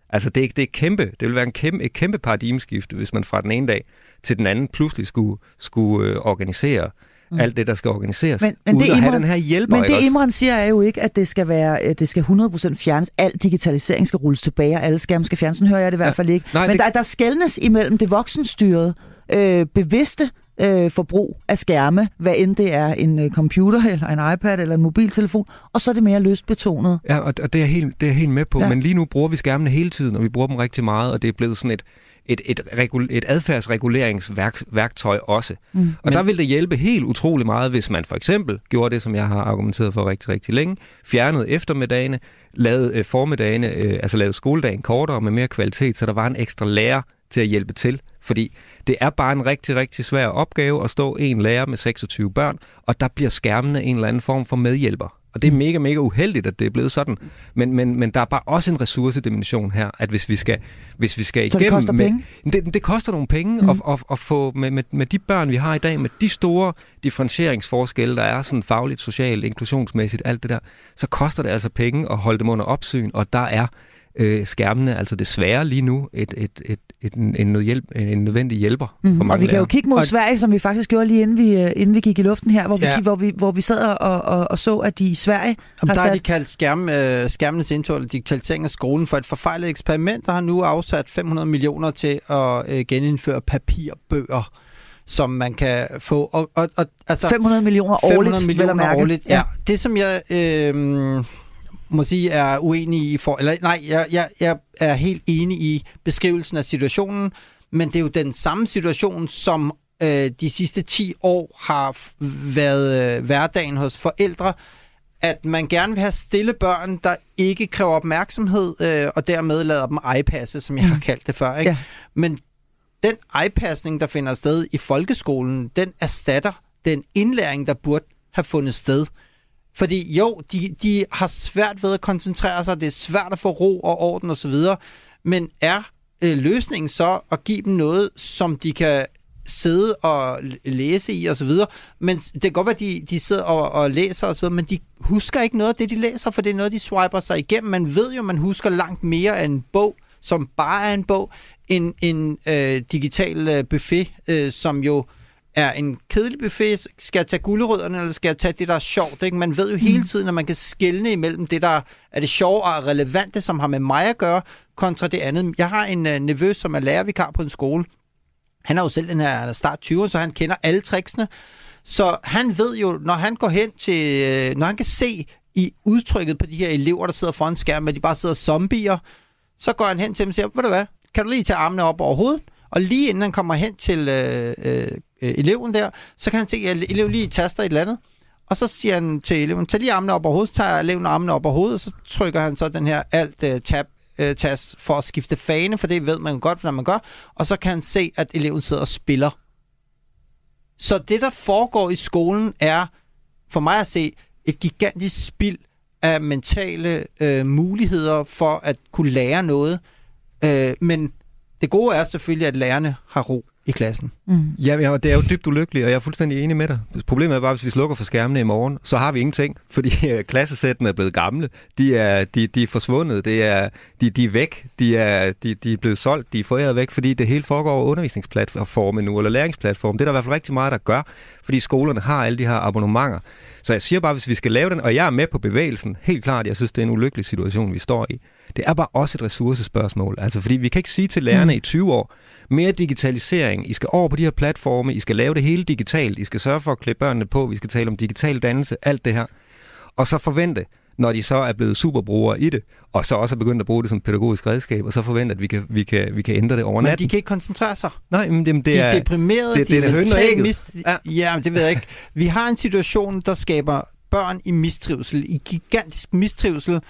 Altså det, det er kæmpe, det vil være en kæmpe, et kæmpe paradigmeskifte, hvis man fra den ene dag til den anden pludselig skulle, skulle øh, organisere mm. alt det, der skal organiseres, men, men uden det, at Imran, have den her hjælper. Men det Imran siger er jo ikke, at det skal være, det skal 100% fjernes. Al digitalisering skal rulles tilbage, og alle skærme skal fjernes. Sådan hører jeg det i hvert fald ikke. Nej, men det... der, der skældnes imellem det voksenstyrede, øh, bevidste øh, forbrug af skærme, hvad end det er en øh, computer, (laughs) eller en iPad, eller en mobiltelefon, og så er det mere løst betonet. Ja, og, og det, er helt, det er jeg helt med på, ja. men lige nu bruger vi skærmene hele tiden, og vi bruger dem rigtig meget, og det er blevet sådan et, et, et, regul, et adfærdsreguleringsværktøj også. Mm. Og Men... der vil det hjælpe helt utrolig meget, hvis man for eksempel gjorde det, som jeg har argumenteret for rigtig, rigtig længe, fjernede eftermiddagene, lavede øh, formiddagene, øh, altså lavede skoledagen kortere med mere kvalitet, så der var en ekstra lærer til at hjælpe til. Fordi det er bare en rigtig, rigtig svær opgave at stå en lærer med 26 børn, og der bliver skærmene en eller anden form for medhjælper. Og det er mm. mega, mega uheldigt, at det er blevet sådan. Men, men, men der er bare også en ressourcedimension her, at hvis vi skal, hvis vi skal igennem... Så det koster med, penge? Det, det koster nogle penge mm. at, at, at få med, med, med de børn, vi har i dag, med de store differentieringsforskelle, der er sådan fagligt, socialt, inklusionsmæssigt, alt det der, så koster det altså penge at holde dem under opsyn, og der er øh, skærmene altså desværre lige nu et, et, et, et, en, en, hjælp, en nødvendig hjælper mm. for mange Og vi kan jo kigge mod og... Sverige, som vi faktisk gjorde lige inden vi, øh, inden vi gik i luften her, hvor vi, ja. hvor vi, hvor vi sad og, og, og så, at de i Sverige Jamen, har der sat... har de kaldt skærm, øh, skærmenes indtog eller digitalisering af skolen for et forfejlet eksperiment, der har nu afsat 500 millioner til at øh, genindføre papirbøger som man kan få. Og, og, og, altså, 500 millioner årligt, 500 millioner årligt, ja. ja. Det, som jeg... Øh, må sige, er uenig i for... Eller nej, jeg, jeg, jeg er helt enig i beskrivelsen af situationen, men det er jo den samme situation, som øh, de sidste 10 år har været øh, hverdagen hos forældre, at man gerne vil have stille børn, der ikke kræver opmærksomhed, øh, og dermed lader dem iPasse, som jeg har mm. kaldt det før. Ikke? Ja. Men den iPassning, der finder sted i folkeskolen, den erstatter den indlæring, der burde have fundet sted. Fordi jo, de, de har svært ved at koncentrere sig, det er svært at få ro og orden osv., men er øh, løsningen så at give dem noget, som de kan sidde og læse i osv., men det kan godt være, at de, de sidder og, og læser osv., men de husker ikke noget af det, de læser, for det er noget, de swiper sig igennem. Man ved jo, man husker langt mere af en bog, som bare er en bog, end en øh, digital øh, buffet, øh, som jo er en kedelig buffet, skal jeg tage gulerødderne, eller skal jeg tage det, der er sjovt? Ikke? Man ved jo hele mm. tiden, at man kan skelne imellem det, der er det sjove og relevante, som har med mig at gøre, kontra det andet. Jeg har en uh, nevø, som er lærervikar på en skole. Han er jo selv den her start 20'erne, så han kender alle tricksene. Så han ved jo, når han går hen til, øh, når han kan se i udtrykket på de her elever, der sidder foran skærmen, at de bare sidder zombier, så går han hen til dem og siger, ved du hvad, kan du lige tage armene op over hovedet? Og lige inden han kommer hen til øh, øh, øh, eleven der, så kan han se, at eleven lige taster et eller andet. Og så siger han til eleven, tag lige armene op over hovedet, så tager eleven armene op over hovedet, og så trykker han så den her alt øh, tab øh, tas for at skifte fane, for det ved man godt, når man gør. Og så kan han se, at eleven sidder og spiller. Så det, der foregår i skolen, er for mig at se et gigantisk spild af mentale øh, muligheder for at kunne lære noget. Øh, men det gode er selvfølgelig, at lærerne har ro i klassen. Mm. Ja, ja, det er jo dybt ulykkeligt, og jeg er fuldstændig enig med dig. Problemet er bare, hvis vi slukker for skærmene i morgen, så har vi ingenting, (laughs) fordi øh, klassesættene er blevet gamle. De er, de, de er forsvundet, det er, de, de er væk, de er, de, de er blevet solgt, de er foræret væk, fordi det hele foregår over undervisningsplatformen nu, eller læringsplatform. Det er der i hvert fald rigtig meget, der gør, fordi skolerne har alle de her abonnementer. Så jeg siger bare, hvis vi skal lave den, og jeg er med på bevægelsen, helt klart, jeg synes, det er en ulykkelig situation, vi står i. Det er bare også et ressourcespørgsmål. Altså, fordi vi kan ikke sige til lærerne mm. i 20 år, mere digitalisering, I skal over på de her platforme, I skal lave det hele digitalt, I skal sørge for at klæde børnene på, vi skal tale om digital dannelse, alt det her. Og så forvente, når de så er blevet superbrugere i det, og så også er begyndt at bruge det som pædagogisk redskab, og så forvente, at vi kan, vi kan, vi kan ændre det over natten. Men de kan ikke koncentrere sig. Nej, men det, det de er... De er deprimerede, det, det, de det er det mist... ja. ja, det ved jeg ikke. Vi har en situation, der skaber børn i mistrivsel, i gigantisk mistrivsel,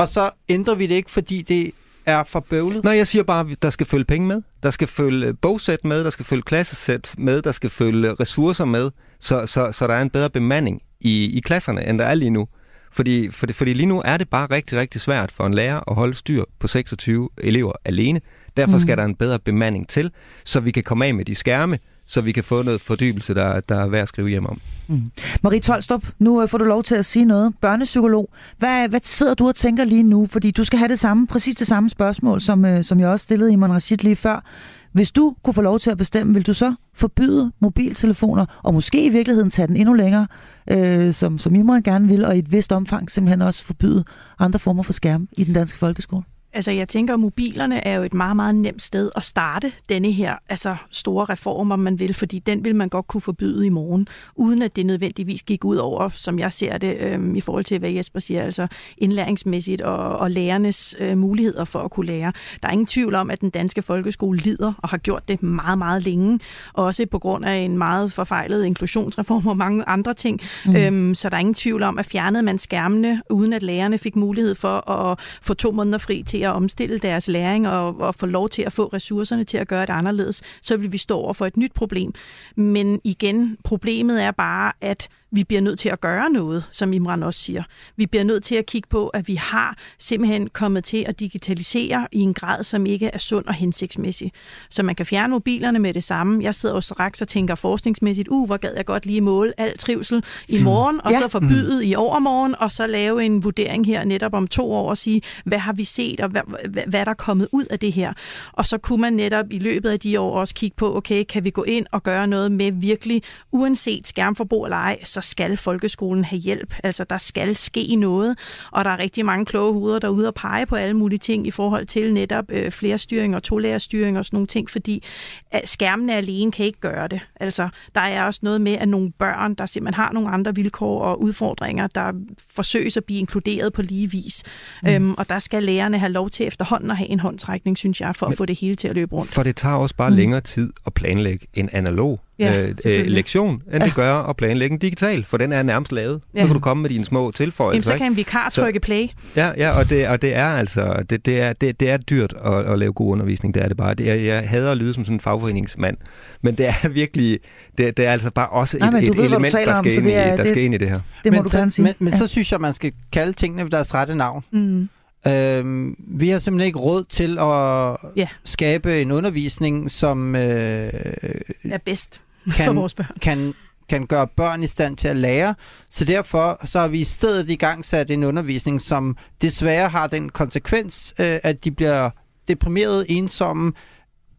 og så ændrer vi det ikke, fordi det er for bøvlet? Nej, jeg siger bare, at der skal følge penge med. Der skal følge bogsæt med, der skal følge klassesæt med, der skal følge ressourcer med, så, så, så der er en bedre bemanding i, i klasserne, end der er lige nu. Fordi, for, fordi lige nu er det bare rigtig, rigtig svært for en lærer at holde styr på 26 elever alene. Derfor skal mm. der en bedre bemanding til, så vi kan komme af med de skærme, så vi kan få noget fordybelse, der, der er værd at skrive hjem om. Mm. Marie Tolstrup, nu øh, får du lov til at sige noget. Børnepsykolog, hvad, hvad sidder du og tænker lige nu? Fordi du skal have det samme, præcis det samme spørgsmål, som, øh, som jeg også stillede Iman Rashid lige før. Hvis du kunne få lov til at bestemme, vil du så forbyde mobiltelefoner, og måske i virkeligheden tage den endnu længere, øh, som, som Imran gerne vil, og i et vist omfang simpelthen også forbyde andre former for skærm i den danske folkeskole? Altså, jeg tænker, at mobilerne er jo et meget, meget nemt sted at starte denne her altså, store reform, om man vil, fordi den vil man godt kunne forbyde i morgen, uden at det nødvendigvis gik ud over, som jeg ser det, øhm, i forhold til, hvad Jesper siger, altså indlæringsmæssigt og, og lærernes øh, muligheder for at kunne lære. Der er ingen tvivl om, at den danske folkeskole lider og har gjort det meget, meget længe, også på grund af en meget forfejlet inklusionsreform og mange andre ting. Mm. Øhm, så der er ingen tvivl om, at fjernede man skærmene, uden at lærerne fik mulighed for at få to måneder fri til at omstille deres læring og, og få lov til at få ressourcerne til at gøre det anderledes, så vil vi stå over for et nyt problem. Men igen, problemet er bare, at vi bliver nødt til at gøre noget, som Imran også siger. Vi bliver nødt til at kigge på, at vi har simpelthen kommet til at digitalisere i en grad, som ikke er sund og hensigtsmæssig. Så man kan fjerne mobilerne med det samme. Jeg sidder jo straks og tænker forskningsmæssigt, uh, hvor gad jeg godt lige måle al trivsel i hmm. morgen, og ja. så forbyde mm. i overmorgen, og så lave en vurdering her netop om to år og sige, hvad har vi set, og hvad, hvad, hvad der er kommet ud af det her. Og så kunne man netop i løbet af de år også kigge på, okay, kan vi gå ind og gøre noget med virkelig, uanset skærmforbrug eller ej, så skal folkeskolen have hjælp. Altså, der skal ske noget, og der er rigtig mange kloge hoveder derude og pege på alle mulige ting i forhold til netop øh, flerstyring og tolærerstyring og sådan nogle ting, fordi at skærmene alene kan ikke gøre det. Altså, der er også noget med, at nogle børn, der simpelthen har nogle andre vilkår og udfordringer, der forsøges at blive inkluderet på lige vis. Mm. Øhm, og der skal lærerne have lov til efterhånden at have en håndtrækning, synes jeg, for Men, at få det hele til at løbe rundt. For det tager også bare mm. længere tid at planlægge en analog ja, øh, øh, lektion, end ja. det gør at planlægge en digital, for den er nærmest lavet. Ja. Så kan du komme med dine små tilføjelser. Jamen, så kan en vikar trykke play. Ja, ja og, det, og det er altså det, det er, det, det er dyrt at, at lave god undervisning, det er det bare. Det er, jeg hader at lyde som sådan en fagforeningsmand, men det er virkelig, det, det er altså bare også et, Nej, et ved, element, der, skal, om, ind, er, i, der det, skal ind i det her. Det må men, du gerne sige. Men, men ja. så synes jeg, man skal kalde tingene ved deres rette navn. Mm. Øhm, vi har simpelthen ikke råd til at ja. skabe en undervisning, som øh, er bedst (laughs) kan, for vores børn. Kan, kan gøre børn i stand til at lære. Så derfor så har vi i stedet i gang sat en undervisning, som desværre har den konsekvens, øh, at de bliver deprimeret, ensomme,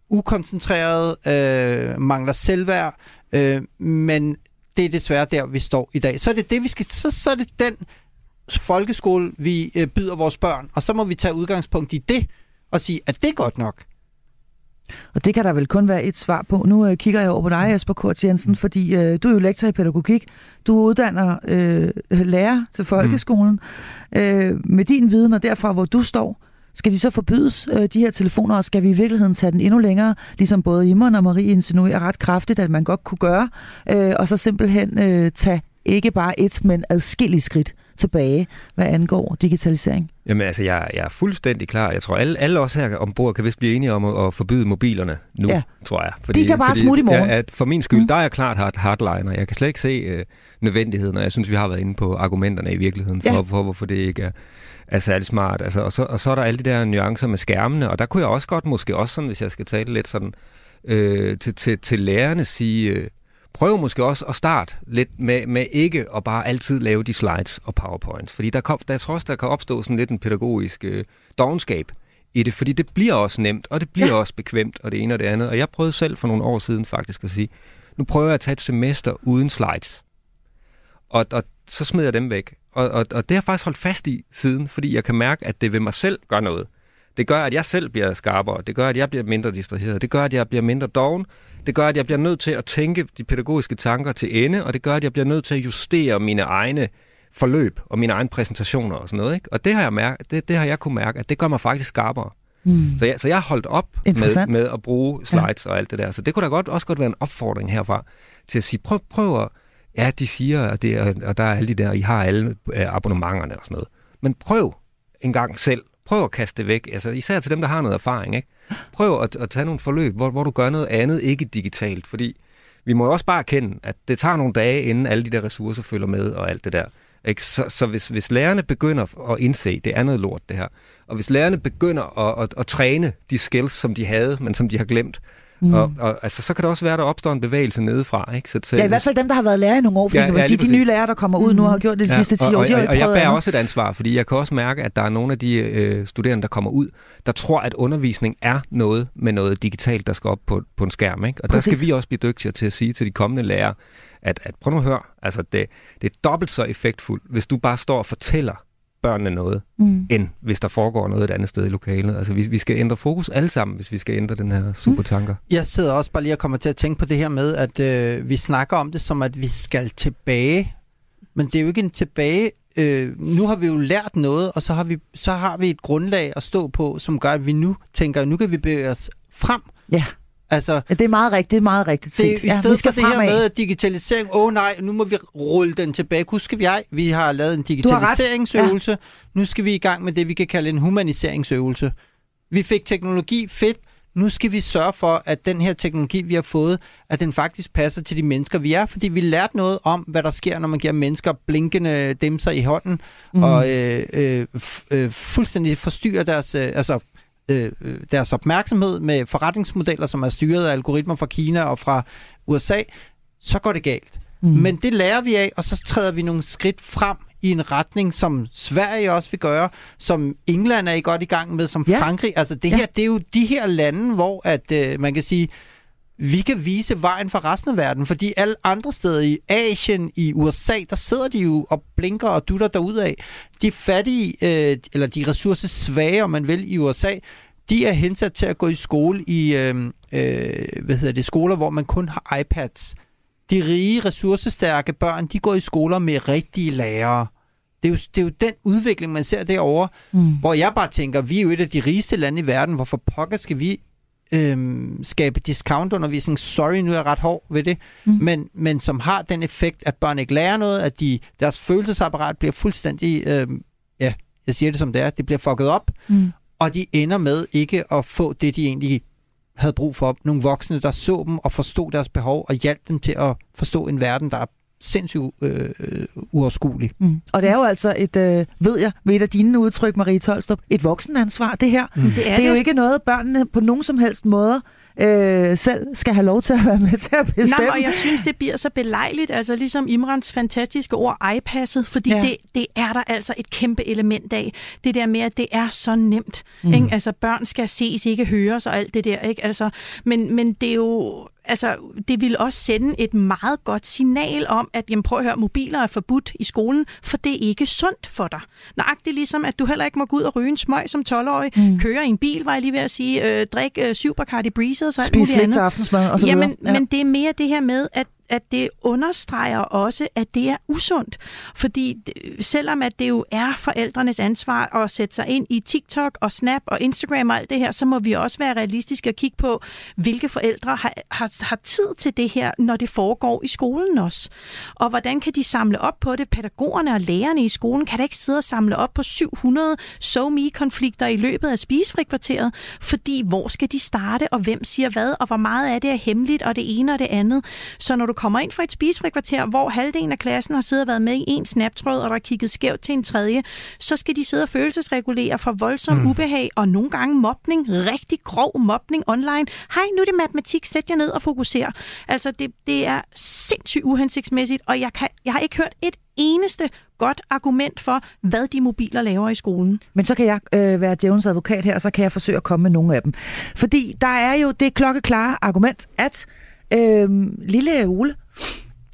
ukoncentreret, øh, mangler selvværd, øh, men det er desværre der, vi står i dag. Så er det det, vi skal, så, så er det den folkeskole, vi øh, byder vores børn, og så må vi tage udgangspunkt i det, og sige, at det er godt nok. Og det kan der vel kun være et svar på. Nu øh, kigger jeg over på dig, Jesper Kort Jensen, fordi øh, du er jo lektor i pædagogik. Du uddanner øh, lærer til folkeskolen. Mm. Øh, med din viden og derfra, hvor du står, skal de så forbydes, øh, de her telefoner, og skal vi i virkeligheden tage den endnu længere, ligesom både Imon og Marie insinuerer ret kraftigt, at man godt kunne gøre, øh, og så simpelthen øh, tage ikke bare et, men adskillige skridt tilbage, hvad angår digitalisering? Jamen altså, jeg, jeg er fuldstændig klar. Jeg tror, alle, alle os her ombord kan vist blive enige om at, at forbyde mobilerne nu, ja. tror jeg. Fordi, De kan bare smutte i morgen. Ja, at for min skyld, mm. der er jeg klart hard, hardliner. Jeg kan slet ikke se uh, nødvendigheden, og jeg synes, vi har været inde på argumenterne i virkeligheden, for, ja. for, for hvorfor det ikke er, er særlig smart. Altså, og, så, og så er der alle de der nuancer med skærmene, og der kunne jeg også godt, måske også sådan, hvis jeg skal tale lidt sådan, øh, til, til, til lærerne sige... Øh, prøv måske også at starte lidt med, med ikke at bare altid lave de slides og powerpoints. Fordi der, kom, der jeg tror også, der kan opstå sådan lidt en pædagogisk øh, dogenskab i det, fordi det bliver også nemt, og det bliver ja. også bekvemt, og det ene og det andet. Og jeg prøvede selv for nogle år siden faktisk at sige, nu prøver jeg at tage et semester uden slides. Og, og så smider jeg dem væk. Og, og, og det har jeg faktisk holdt fast i siden, fordi jeg kan mærke, at det ved mig selv gør noget. Det gør, at jeg selv bliver skarpere. Det gør, at jeg bliver mindre distraheret. Det gør, at jeg bliver mindre doven. Det gør, at jeg bliver nødt til at tænke de pædagogiske tanker til ende, og det gør, at jeg bliver nødt til at justere mine egne forløb og mine egne præsentationer og sådan noget. Ikke? Og det har, jeg mærke, det, det har jeg kunne mærke, at det gør mig faktisk skarpere. Mm. Så, jeg, så jeg har holdt op med, med at bruge slides ja. og alt det der. Så det kunne da godt, også godt være en opfordring herfra til at sige, prøv, prøv at, ja, de siger, at det er, og der er alle de der, I har alle øh, abonnementerne og sådan noget. Men prøv en gang selv. Prøv at kaste det væk. Altså, især til dem, der har noget erfaring. Ikke? Prøv at, at tage nogle forløb, hvor, hvor du gør noget andet, ikke digitalt. Fordi vi må jo også bare erkende, at det tager nogle dage, inden alle de der ressourcer følger med og alt det der. Ikke? Så, så hvis, hvis lærerne begynder at indse, det er noget lort det her, og hvis lærerne begynder at, at, at træne de skills, som de havde, men som de har glemt, Mm. Og, og altså, så kan det også være, at der opstår en bevægelse nedefra. Ikke? Så, så, ja, i hvert fald dem, der har været lærer i nogle år, fordi ja, man ja, sige, de nye lærere, der kommer ud mm. nu, har gjort det de ja, sidste 10 og, år. Og, de og, og jeg bærer også et ansvar, fordi jeg kan også mærke, at der er nogle af de øh, studerende, der kommer ud, der tror, at undervisning er noget med noget digitalt, der skal op på, på en skærm. Ikke? Og Præcis. der skal vi også blive dygtigere til at sige til de kommende lærere, at, at prøv nu at høre, altså det, det er dobbelt så effektfuldt, hvis du bare står og fortæller børnene noget, mm. end hvis der foregår noget et andet sted i lokalet. Altså vi, vi skal ændre fokus alle sammen, hvis vi skal ændre den her supertanker. Mm. Jeg sidder også bare lige og kommer til at tænke på det her med, at øh, vi snakker om det som, at vi skal tilbage. Men det er jo ikke en tilbage. Øh, nu har vi jo lært noget, og så har, vi, så har vi et grundlag at stå på, som gør, at vi nu tænker, at nu kan vi bevæge os frem. Ja. Altså, ja, det er meget rigtigt, det er meget rigtigt set. Det, I stedet ja, vi skal for det her med digitalisering, åh oh, nej, nu må vi rulle den tilbage. Husk vi, jeg, vi har lavet en digitaliseringsøvelse. Ja. Nu skal vi i gang med det, vi kan kalde en humaniseringsøvelse. Vi fik teknologi, fedt. Nu skal vi sørge for, at den her teknologi, vi har fået, at den faktisk passer til de mennesker, vi er. Fordi vi lærte noget om, hvad der sker, når man giver mennesker blinkende demser i hånden, mm. og øh, øh, øh, fuldstændig forstyrrer deres... Øh, altså Øh, øh, deres opmærksomhed med forretningsmodeller, som er styret af algoritmer fra Kina og fra USA, så går det galt. Mm. Men det lærer vi af, og så træder vi nogle skridt frem i en retning, som Sverige også vil gøre, som England er i godt i gang med, som ja. Frankrig. Altså det her, ja. det er jo de her lande, hvor at øh, man kan sige, vi kan vise vejen for resten af verden, fordi alle andre steder i Asien, i USA, der sidder de jo og blinker og dutter af. De fattige, øh, eller de ressourcesvage, om man vil, i USA, de er hensat til at gå i skole i øh, øh, hvad hedder det, skoler, hvor man kun har iPads. De rige, ressourcestærke børn, de går i skoler med rigtige lærere. Det er, jo, det er jo den udvikling, man ser derovre, mm. hvor jeg bare tænker, vi er jo et af de rigeste lande i verden, hvorfor pokker skal vi øhm, skabe discountundervisning. Sorry, nu er jeg ret hård ved det. Mm. Men, men som har den effekt, at børn ikke lærer noget, at de, deres følelsesapparat bliver fuldstændig, øhm, ja, jeg siger det som det er, det bliver fucket op, mm. og de ender med ikke at få det, de egentlig havde brug for. Nogle voksne, der så dem og forstod deres behov og hjalp dem til at forstå en verden, der er sindssygt øh, uoverskuelig. Mm. Og det er jo altså et, øh, ved jeg, ved et af dine udtryk, Marie Tolstrup, et voksenansvar, det her. Mm. Det, er, det er jo ikke noget, børnene på nogen som helst måde øh, selv skal have lov til at være med til at bestemme. Nej, og jeg synes, det bliver så belejligt, altså ligesom Imrans fantastiske ord, iPasset, fordi ja. det, det er der altså et kæmpe element af. Det der med, at det er så nemt. Mm. Ikke? Altså børn skal ses, ikke høres og alt det der. Ikke? Altså, men, men det er jo altså, det vil også sende et meget godt signal om, at jamen, prøv at høre, mobiler er forbudt i skolen, for det er ikke sundt for dig. Nøjagtigt ligesom, at du heller ikke må gå ud og ryge en smøg som 12-årig, mm. køre i en bil, var jeg lige ved at sige, øh, drikke øh, syv Bacardi Breezes og alt muligt andet. til aftensmad og så Jamen, ja. men det er mere det her med, at at det understreger også, at det er usundt. Fordi selvom at det jo er forældrenes ansvar at sætte sig ind i TikTok og Snap og Instagram og alt det her, så må vi også være realistiske og kigge på, hvilke forældre har, har, har tid til det her, når det foregår i skolen også. Og hvordan kan de samle op på det? Pædagogerne og lærerne i skolen kan da ikke sidde og samle op på 700 so-me-konflikter i løbet af spisefrikvarteret, fordi hvor skal de starte, og hvem siger hvad, og hvor meget af det er hemmeligt, og det ene og det andet. Så når du kommer ind for et spisefrikvarter, hvor halvdelen af klassen har siddet og været med i en snaptråd, og der er kigget skævt til en tredje, så skal de sidde og følelsesregulere for voldsom mm. ubehag og nogle gange mobning, rigtig grov mobning online. Hej, nu er det matematik, sæt jer ned og fokuser. Altså, det, det er sindssygt uhensigtsmæssigt, og jeg, kan, jeg har ikke hørt et eneste godt argument for, hvad de mobiler laver i skolen. Men så kan jeg øh, være djævnens advokat her, og så kan jeg forsøge at komme med nogle af dem. Fordi der er jo det klokkeklare argument, at øh, lille Ole,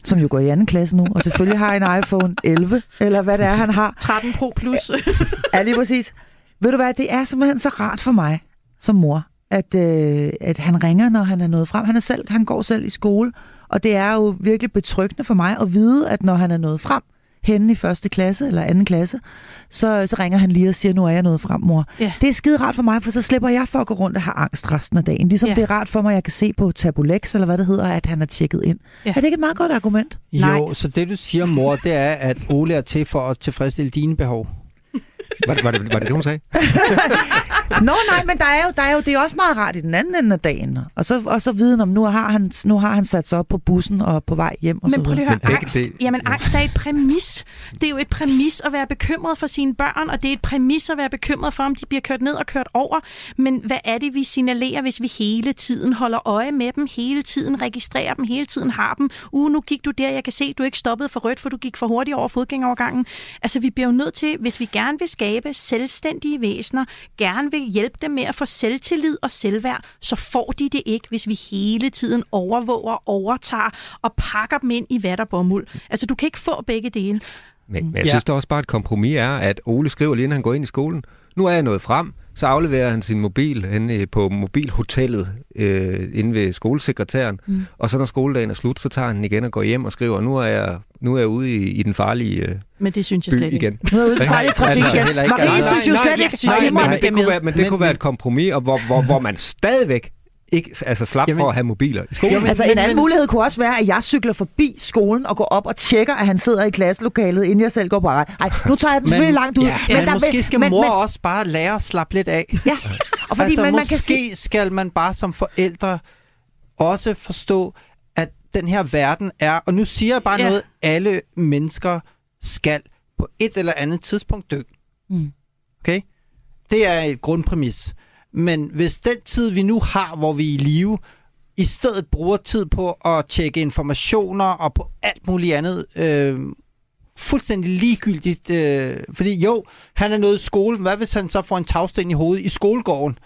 som jo går i anden klasse nu, og selvfølgelig har en iPhone 11, eller hvad det er, han har. 13 Pro Plus. Ja, lige præcis. Ved du hvad, det er simpelthen så rart for mig som mor, at, øh, at han ringer, når han er nået frem. Han, er selv, han går selv i skole, og det er jo virkelig betryggende for mig at vide, at når han er nået frem, henne i første klasse eller anden klasse, så, så ringer han lige og siger, nu er jeg nået frem, mor. Ja. Det er skide rart for mig, for så slipper jeg for at gå rundt og have angst resten af dagen. Ligesom Ja. det er rart for mig, at jeg kan se på Tabulex, eller hvad det hedder, at han er tjekket ind. Ja. Er det ikke et meget godt argument? Nej. Jo, så det du siger, mor, det er, at Ole er til for at tilfredsstille dine behov. (laughs) Var det var det, var det, det hun sagde? (laughs) Nå nej, men der er jo, der er jo, det er også meget rart i den anden ende af dagen. Og så, og så viden om, nu har, han, nu har han sat sig op på bussen og på vej hjem. Og så Men prøv lige at høre, Men angst, dele- jamen, angst er et præmis. Det er jo et præmis at være bekymret for sine børn, og det er et præmis at være bekymret for, om de bliver kørt ned og kørt over. Men hvad er det, vi signalerer, hvis vi hele tiden holder øje med dem, hele tiden registrerer dem, hele tiden har dem? Uh, nu gik du der, jeg kan se, du ikke stoppede for rødt, for du gik for hurtigt over fodgængerovergangen. Altså, vi bliver jo nødt til, hvis vi gerne vil skabe selvstændige væsener, gerne vil hjælpe dem med at få selvtillid og selvværd, så får de det ikke, hvis vi hele tiden overvåger, overtager og pakker dem ind i vat og bomuld. Altså, du kan ikke få begge dele. Men, men jeg Ja. synes da også bare, et kompromis er, at Ole skriver lige inden han går ind i skolen. Nu er jeg nået frem, så afleverer han sin mobil øh, på mobilhotellet øh, inde ved skolesekretæren. Mm. Og så når skoledagen er slut, så tager han den igen og går hjem og skriver, nu er jeg, nu er jeg ude i, i den farlige øh, Men det synes jeg slet ikke. igen. Nu er jeg ude i farlig trafik Altså, igen. heller ikke- Marie Nej, synes jo slet ikke, men skal det kunne med. være, men det kunne være et kompromis, og hvor, hvor, hvor man (laughs) stadigvæk ikke altså slap Jamen- for at have mobiler i skolen. Jo, men- Altså en anden mulighed kunne også være, at jeg cykler forbi skolen og går op og tjekker, at han sidder i klasselokalet, inden jeg selv går på arbejde. Ej, nu tager jeg den selvfølgelig langt ud. Ja, men, men der måske skal men, mor men, også bare lære at slappe lidt af. Ja, og fordi altså, man, man måske kan sige... skal man bare som forældre også forstå, at den her verden er, og nu siger jeg bare ja. noget, alle mennesker skal på et eller andet tidspunkt dø. Mm. Okay? Det er et grundpræmis. Men hvis den tid, vi nu har, hvor vi er i live, i stedet bruger tid på at tjekke informationer og på alt muligt andet, øh, fuldstændig ligegyldigt. Øh, fordi jo, han er nået i skole. Hvad hvis han så får en tagsten i hovedet i skolegården?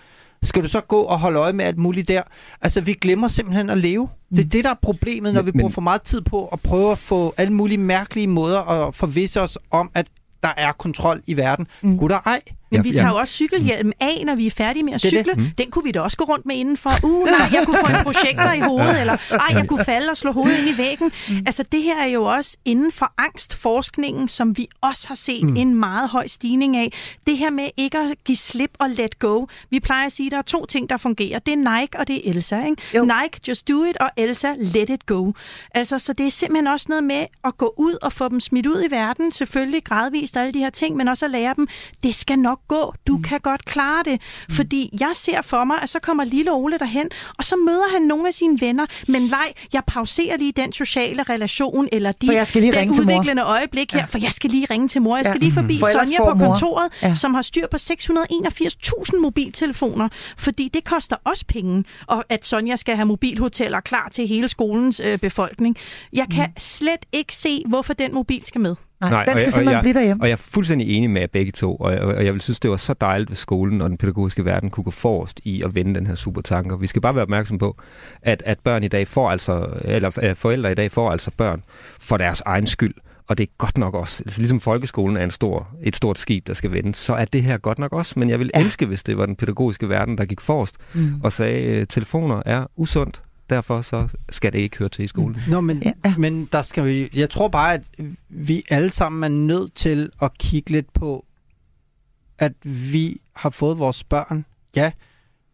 Skal du så gå og holde øje med alt muligt der? Altså, vi glemmer simpelthen at leve. Det er det, der er problemet, når Men- vi bruger men- for meget tid på at prøve at få alle mulige mærkelige måder at forvisse os om, at der er kontrol i verden. Mm. Mm. Gud ej. Men Ja, vi tager jo også cykelhjelmen af, når vi er færdige med at Det er det. cykle. Den kunne vi da også gå rundt med indenfor. Uh, nej, jeg kunne få en projektor i hovedet, eller ej, jeg kunne falde og slå hovedet ind i væggen. Altså, det her er jo også inden for angstforskningen, som vi også har set mm. en meget høj stigning af. Det her med ikke at give slip og let go. Vi plejer at sige, at der er to ting, der fungerer. Det er Nike, og det er Elsa. Ikke? Jo. Nike, just do it, og Elsa, let it go. Altså, så det er simpelthen også noget med at gå ud og få dem smidt ud i verden. Selvfølgelig gradvist alle de her ting, men også at lære dem, det skal nok gå. Du mm. kan godt klare det. Mm. Fordi jeg ser for mig, at så kommer lille Ole derhen, og så møder han nogle af sine venner. Men nej, jeg pauserer lige den sociale relation, eller de, For jeg skal lige den udviklende øjeblik her, for jeg skal lige ringe til mor. Jeg skal Ja. lige forbi For ellers Sonja på mor- kontoret, Ja. som har styr på 681.000 mobiltelefoner, fordi det koster også penge, og at Sonja skal have mobilhoteller klar til hele skolens øh, befolkning. Jeg kan mm. slet ikke se, hvorfor den mobil skal med. Nej, Nej, den og skal jeg- simpelthen og blive derhjemme. Og jeg er fuldstændig enig med jer begge to, og jeg, og jeg vil synes, det var så dejligt, hvis skolen og den pædagogiske verden kunne gå forrest i at vende den her supertanker. Vi skal bare være opmærksom på, at, at børn i dag får altså, eller øh, forældre i dag får altså børn for deres egen skyld. Og det er godt nok også, altså ligesom folkeskolen er en stor, et stort skib, der skal vende, så er det her godt nok også. Men jeg vil Ja. elske, hvis det var den pædagogiske verden, der gik forrest Mm. og sagde, telefoner er usundt, derfor så skal det ikke høre til i skolen. Nå, men, Ja. men der skal vi... Jeg tror bare, at vi alle sammen er nødt til at kigge lidt på, at vi har fået vores børn, ja,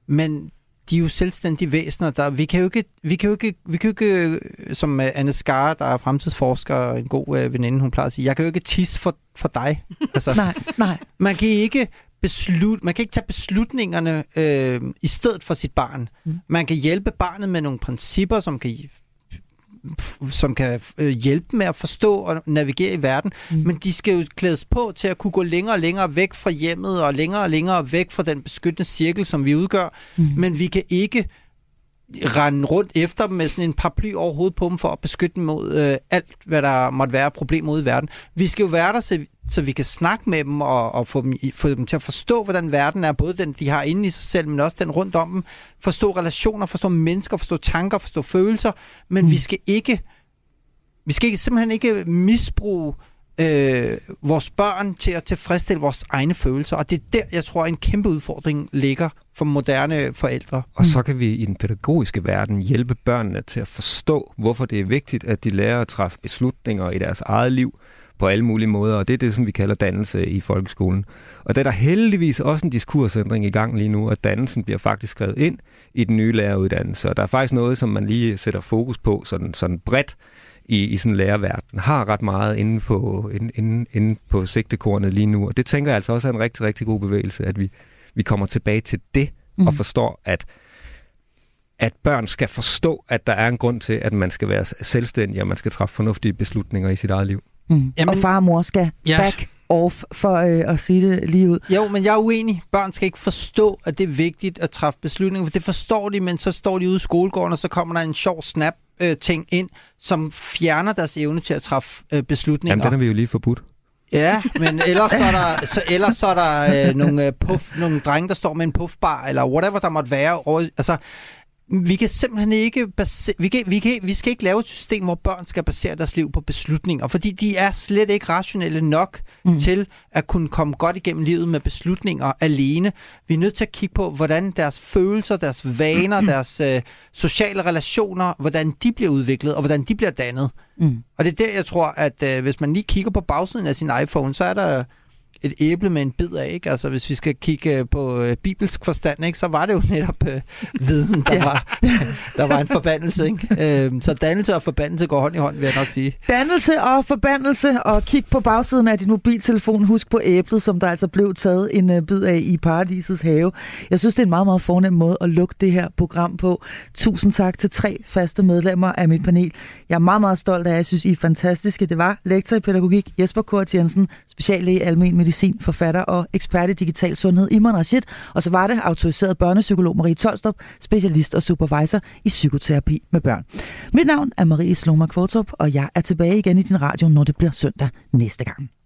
men de er jo selvstændige væsener. Der, vi kan jo ikke, vi kan jo ikke, vi kan jo ikke som øh, Anne Skar, der er fremtidsforsker og en god øh, veninde, hun plejer at sige, jeg kan jo ikke tisse for, for dig. (laughs) Altså, Nej, nej. man kan ikke beslut, man kan ikke tage beslutningerne øh, i stedet for sit barn. Mm. Man kan hjælpe barnet med nogle principper, som kan som kan øh, hjælpe med at forstå og navigere i verden, mm. men de skal jo klædes på til at kunne gå længere og længere væk fra hjemmet og længere og længere væk fra den beskyttende cirkel, som vi udgør. Mm. Men vi kan ikke rende rundt efter dem med sådan en paraply over hovedet på dem for at beskytte dem mod øh, alt, hvad der måtte være problemer ude i verden. Vi skal jo være der, så, så vi kan snakke med dem og, og få, dem, få dem til at forstå, hvordan verden er, både den, de har inde i sig selv, men også den rundt om dem. Forstå relationer, forstå mennesker, forstå tanker, forstå følelser, men mm. vi skal ikke vi skal ikke, simpelthen ikke misbruge øh, vores børn til at tilfredsstille vores egne følelser. Og det er der, jeg tror, en kæmpe udfordring ligger for moderne forældre. Og så kan vi i den pædagogiske verden hjælpe børnene til at forstå, hvorfor det er vigtigt, at de lærer at træffe beslutninger i deres eget liv på alle mulige måder, og det er det, som vi kalder dannelse i folkeskolen. Og der er der heldigvis også en diskursændring i gang lige nu, at dannelsen bliver faktisk skrevet ind i den nye læreruddannelse, og der er faktisk noget, som man lige sætter fokus på sådan, sådan bredt, i, i sådan en lærerverden, har ret meget inde på, inde, inde, inde på sigtekornet lige nu. Og det tænker jeg altså også er en rigtig, rigtig god bevægelse, at vi, vi kommer tilbage til det mm. og forstår, at at børn skal forstå, at der er en grund til, at man skal være selvstændig, og man skal træffe fornuftige beslutninger i sit eget liv. Mm. Jamen, og far og mor skal ja. back off, for øh, at sige det lige ud. Jo, men jeg er uenig. Børn skal ikke forstå, at det er vigtigt at træffe beslutninger, for det forstår de, men så står de ude i skolegården, og så kommer der en sjov snap øh, ting ind, som fjerner deres evne til at træffe øh, beslutninger. Jamen, den har vi jo lige forbudt. Ja, men ellers så er der, så, ellers så er der øh, nogle, øh, puff, nogle drenge, der står med en puffbar, eller whatever der måtte være. Over, altså, vi kan simpelthen ikke basere, vi, kan, vi, kan, vi skal ikke lave et system, hvor børn skal basere deres liv på beslutninger, fordi de er slet ikke rationelle nok mm. til at kunne komme godt igennem livet med beslutninger alene. Vi er nødt til at kigge på, hvordan deres følelser, deres vaner, mm. deres øh, sociale relationer, hvordan de bliver udviklet, og hvordan de bliver dannet. Mm. Og det er der, jeg tror, at øh, hvis man lige kigger på bagsiden af sin iPhone, så er der et æble med en bid af, ikke? Altså, hvis vi skal kigge på øh, bibelsk forstand, ikke? så var det jo netop øh, viden, der, ja. var, der var en forbandelse, ikke? Øhm, så dannelse og forbandelse går hånd i hånd, vil jeg nok sige. Dannelse og forbandelse, og kig på bagsiden af din mobiltelefon. Husk på æblet, som der altså blev taget en øh, bid af i paradisets have. Jeg synes, det er en meget, meget fornem måde at lukke det her program på. Tusind tak til tre faste medlemmer af mit panel. Jeg er meget, meget stolt af, jeg synes, I er fantastiske. Det var lektor i pædagogik Jesper Kort Jensen, speciallæge almen medicin, forfatter og ekspert i digital sundhed Iman Rashid, og så var det autoriseret børnepsykolog Marie Tolstrup, specialist og supervisor i psykoterapi med børn. Mit navn er Marie Sloma Kvortrup, og jeg er tilbage igen i din radio, når det bliver søndag næste gang.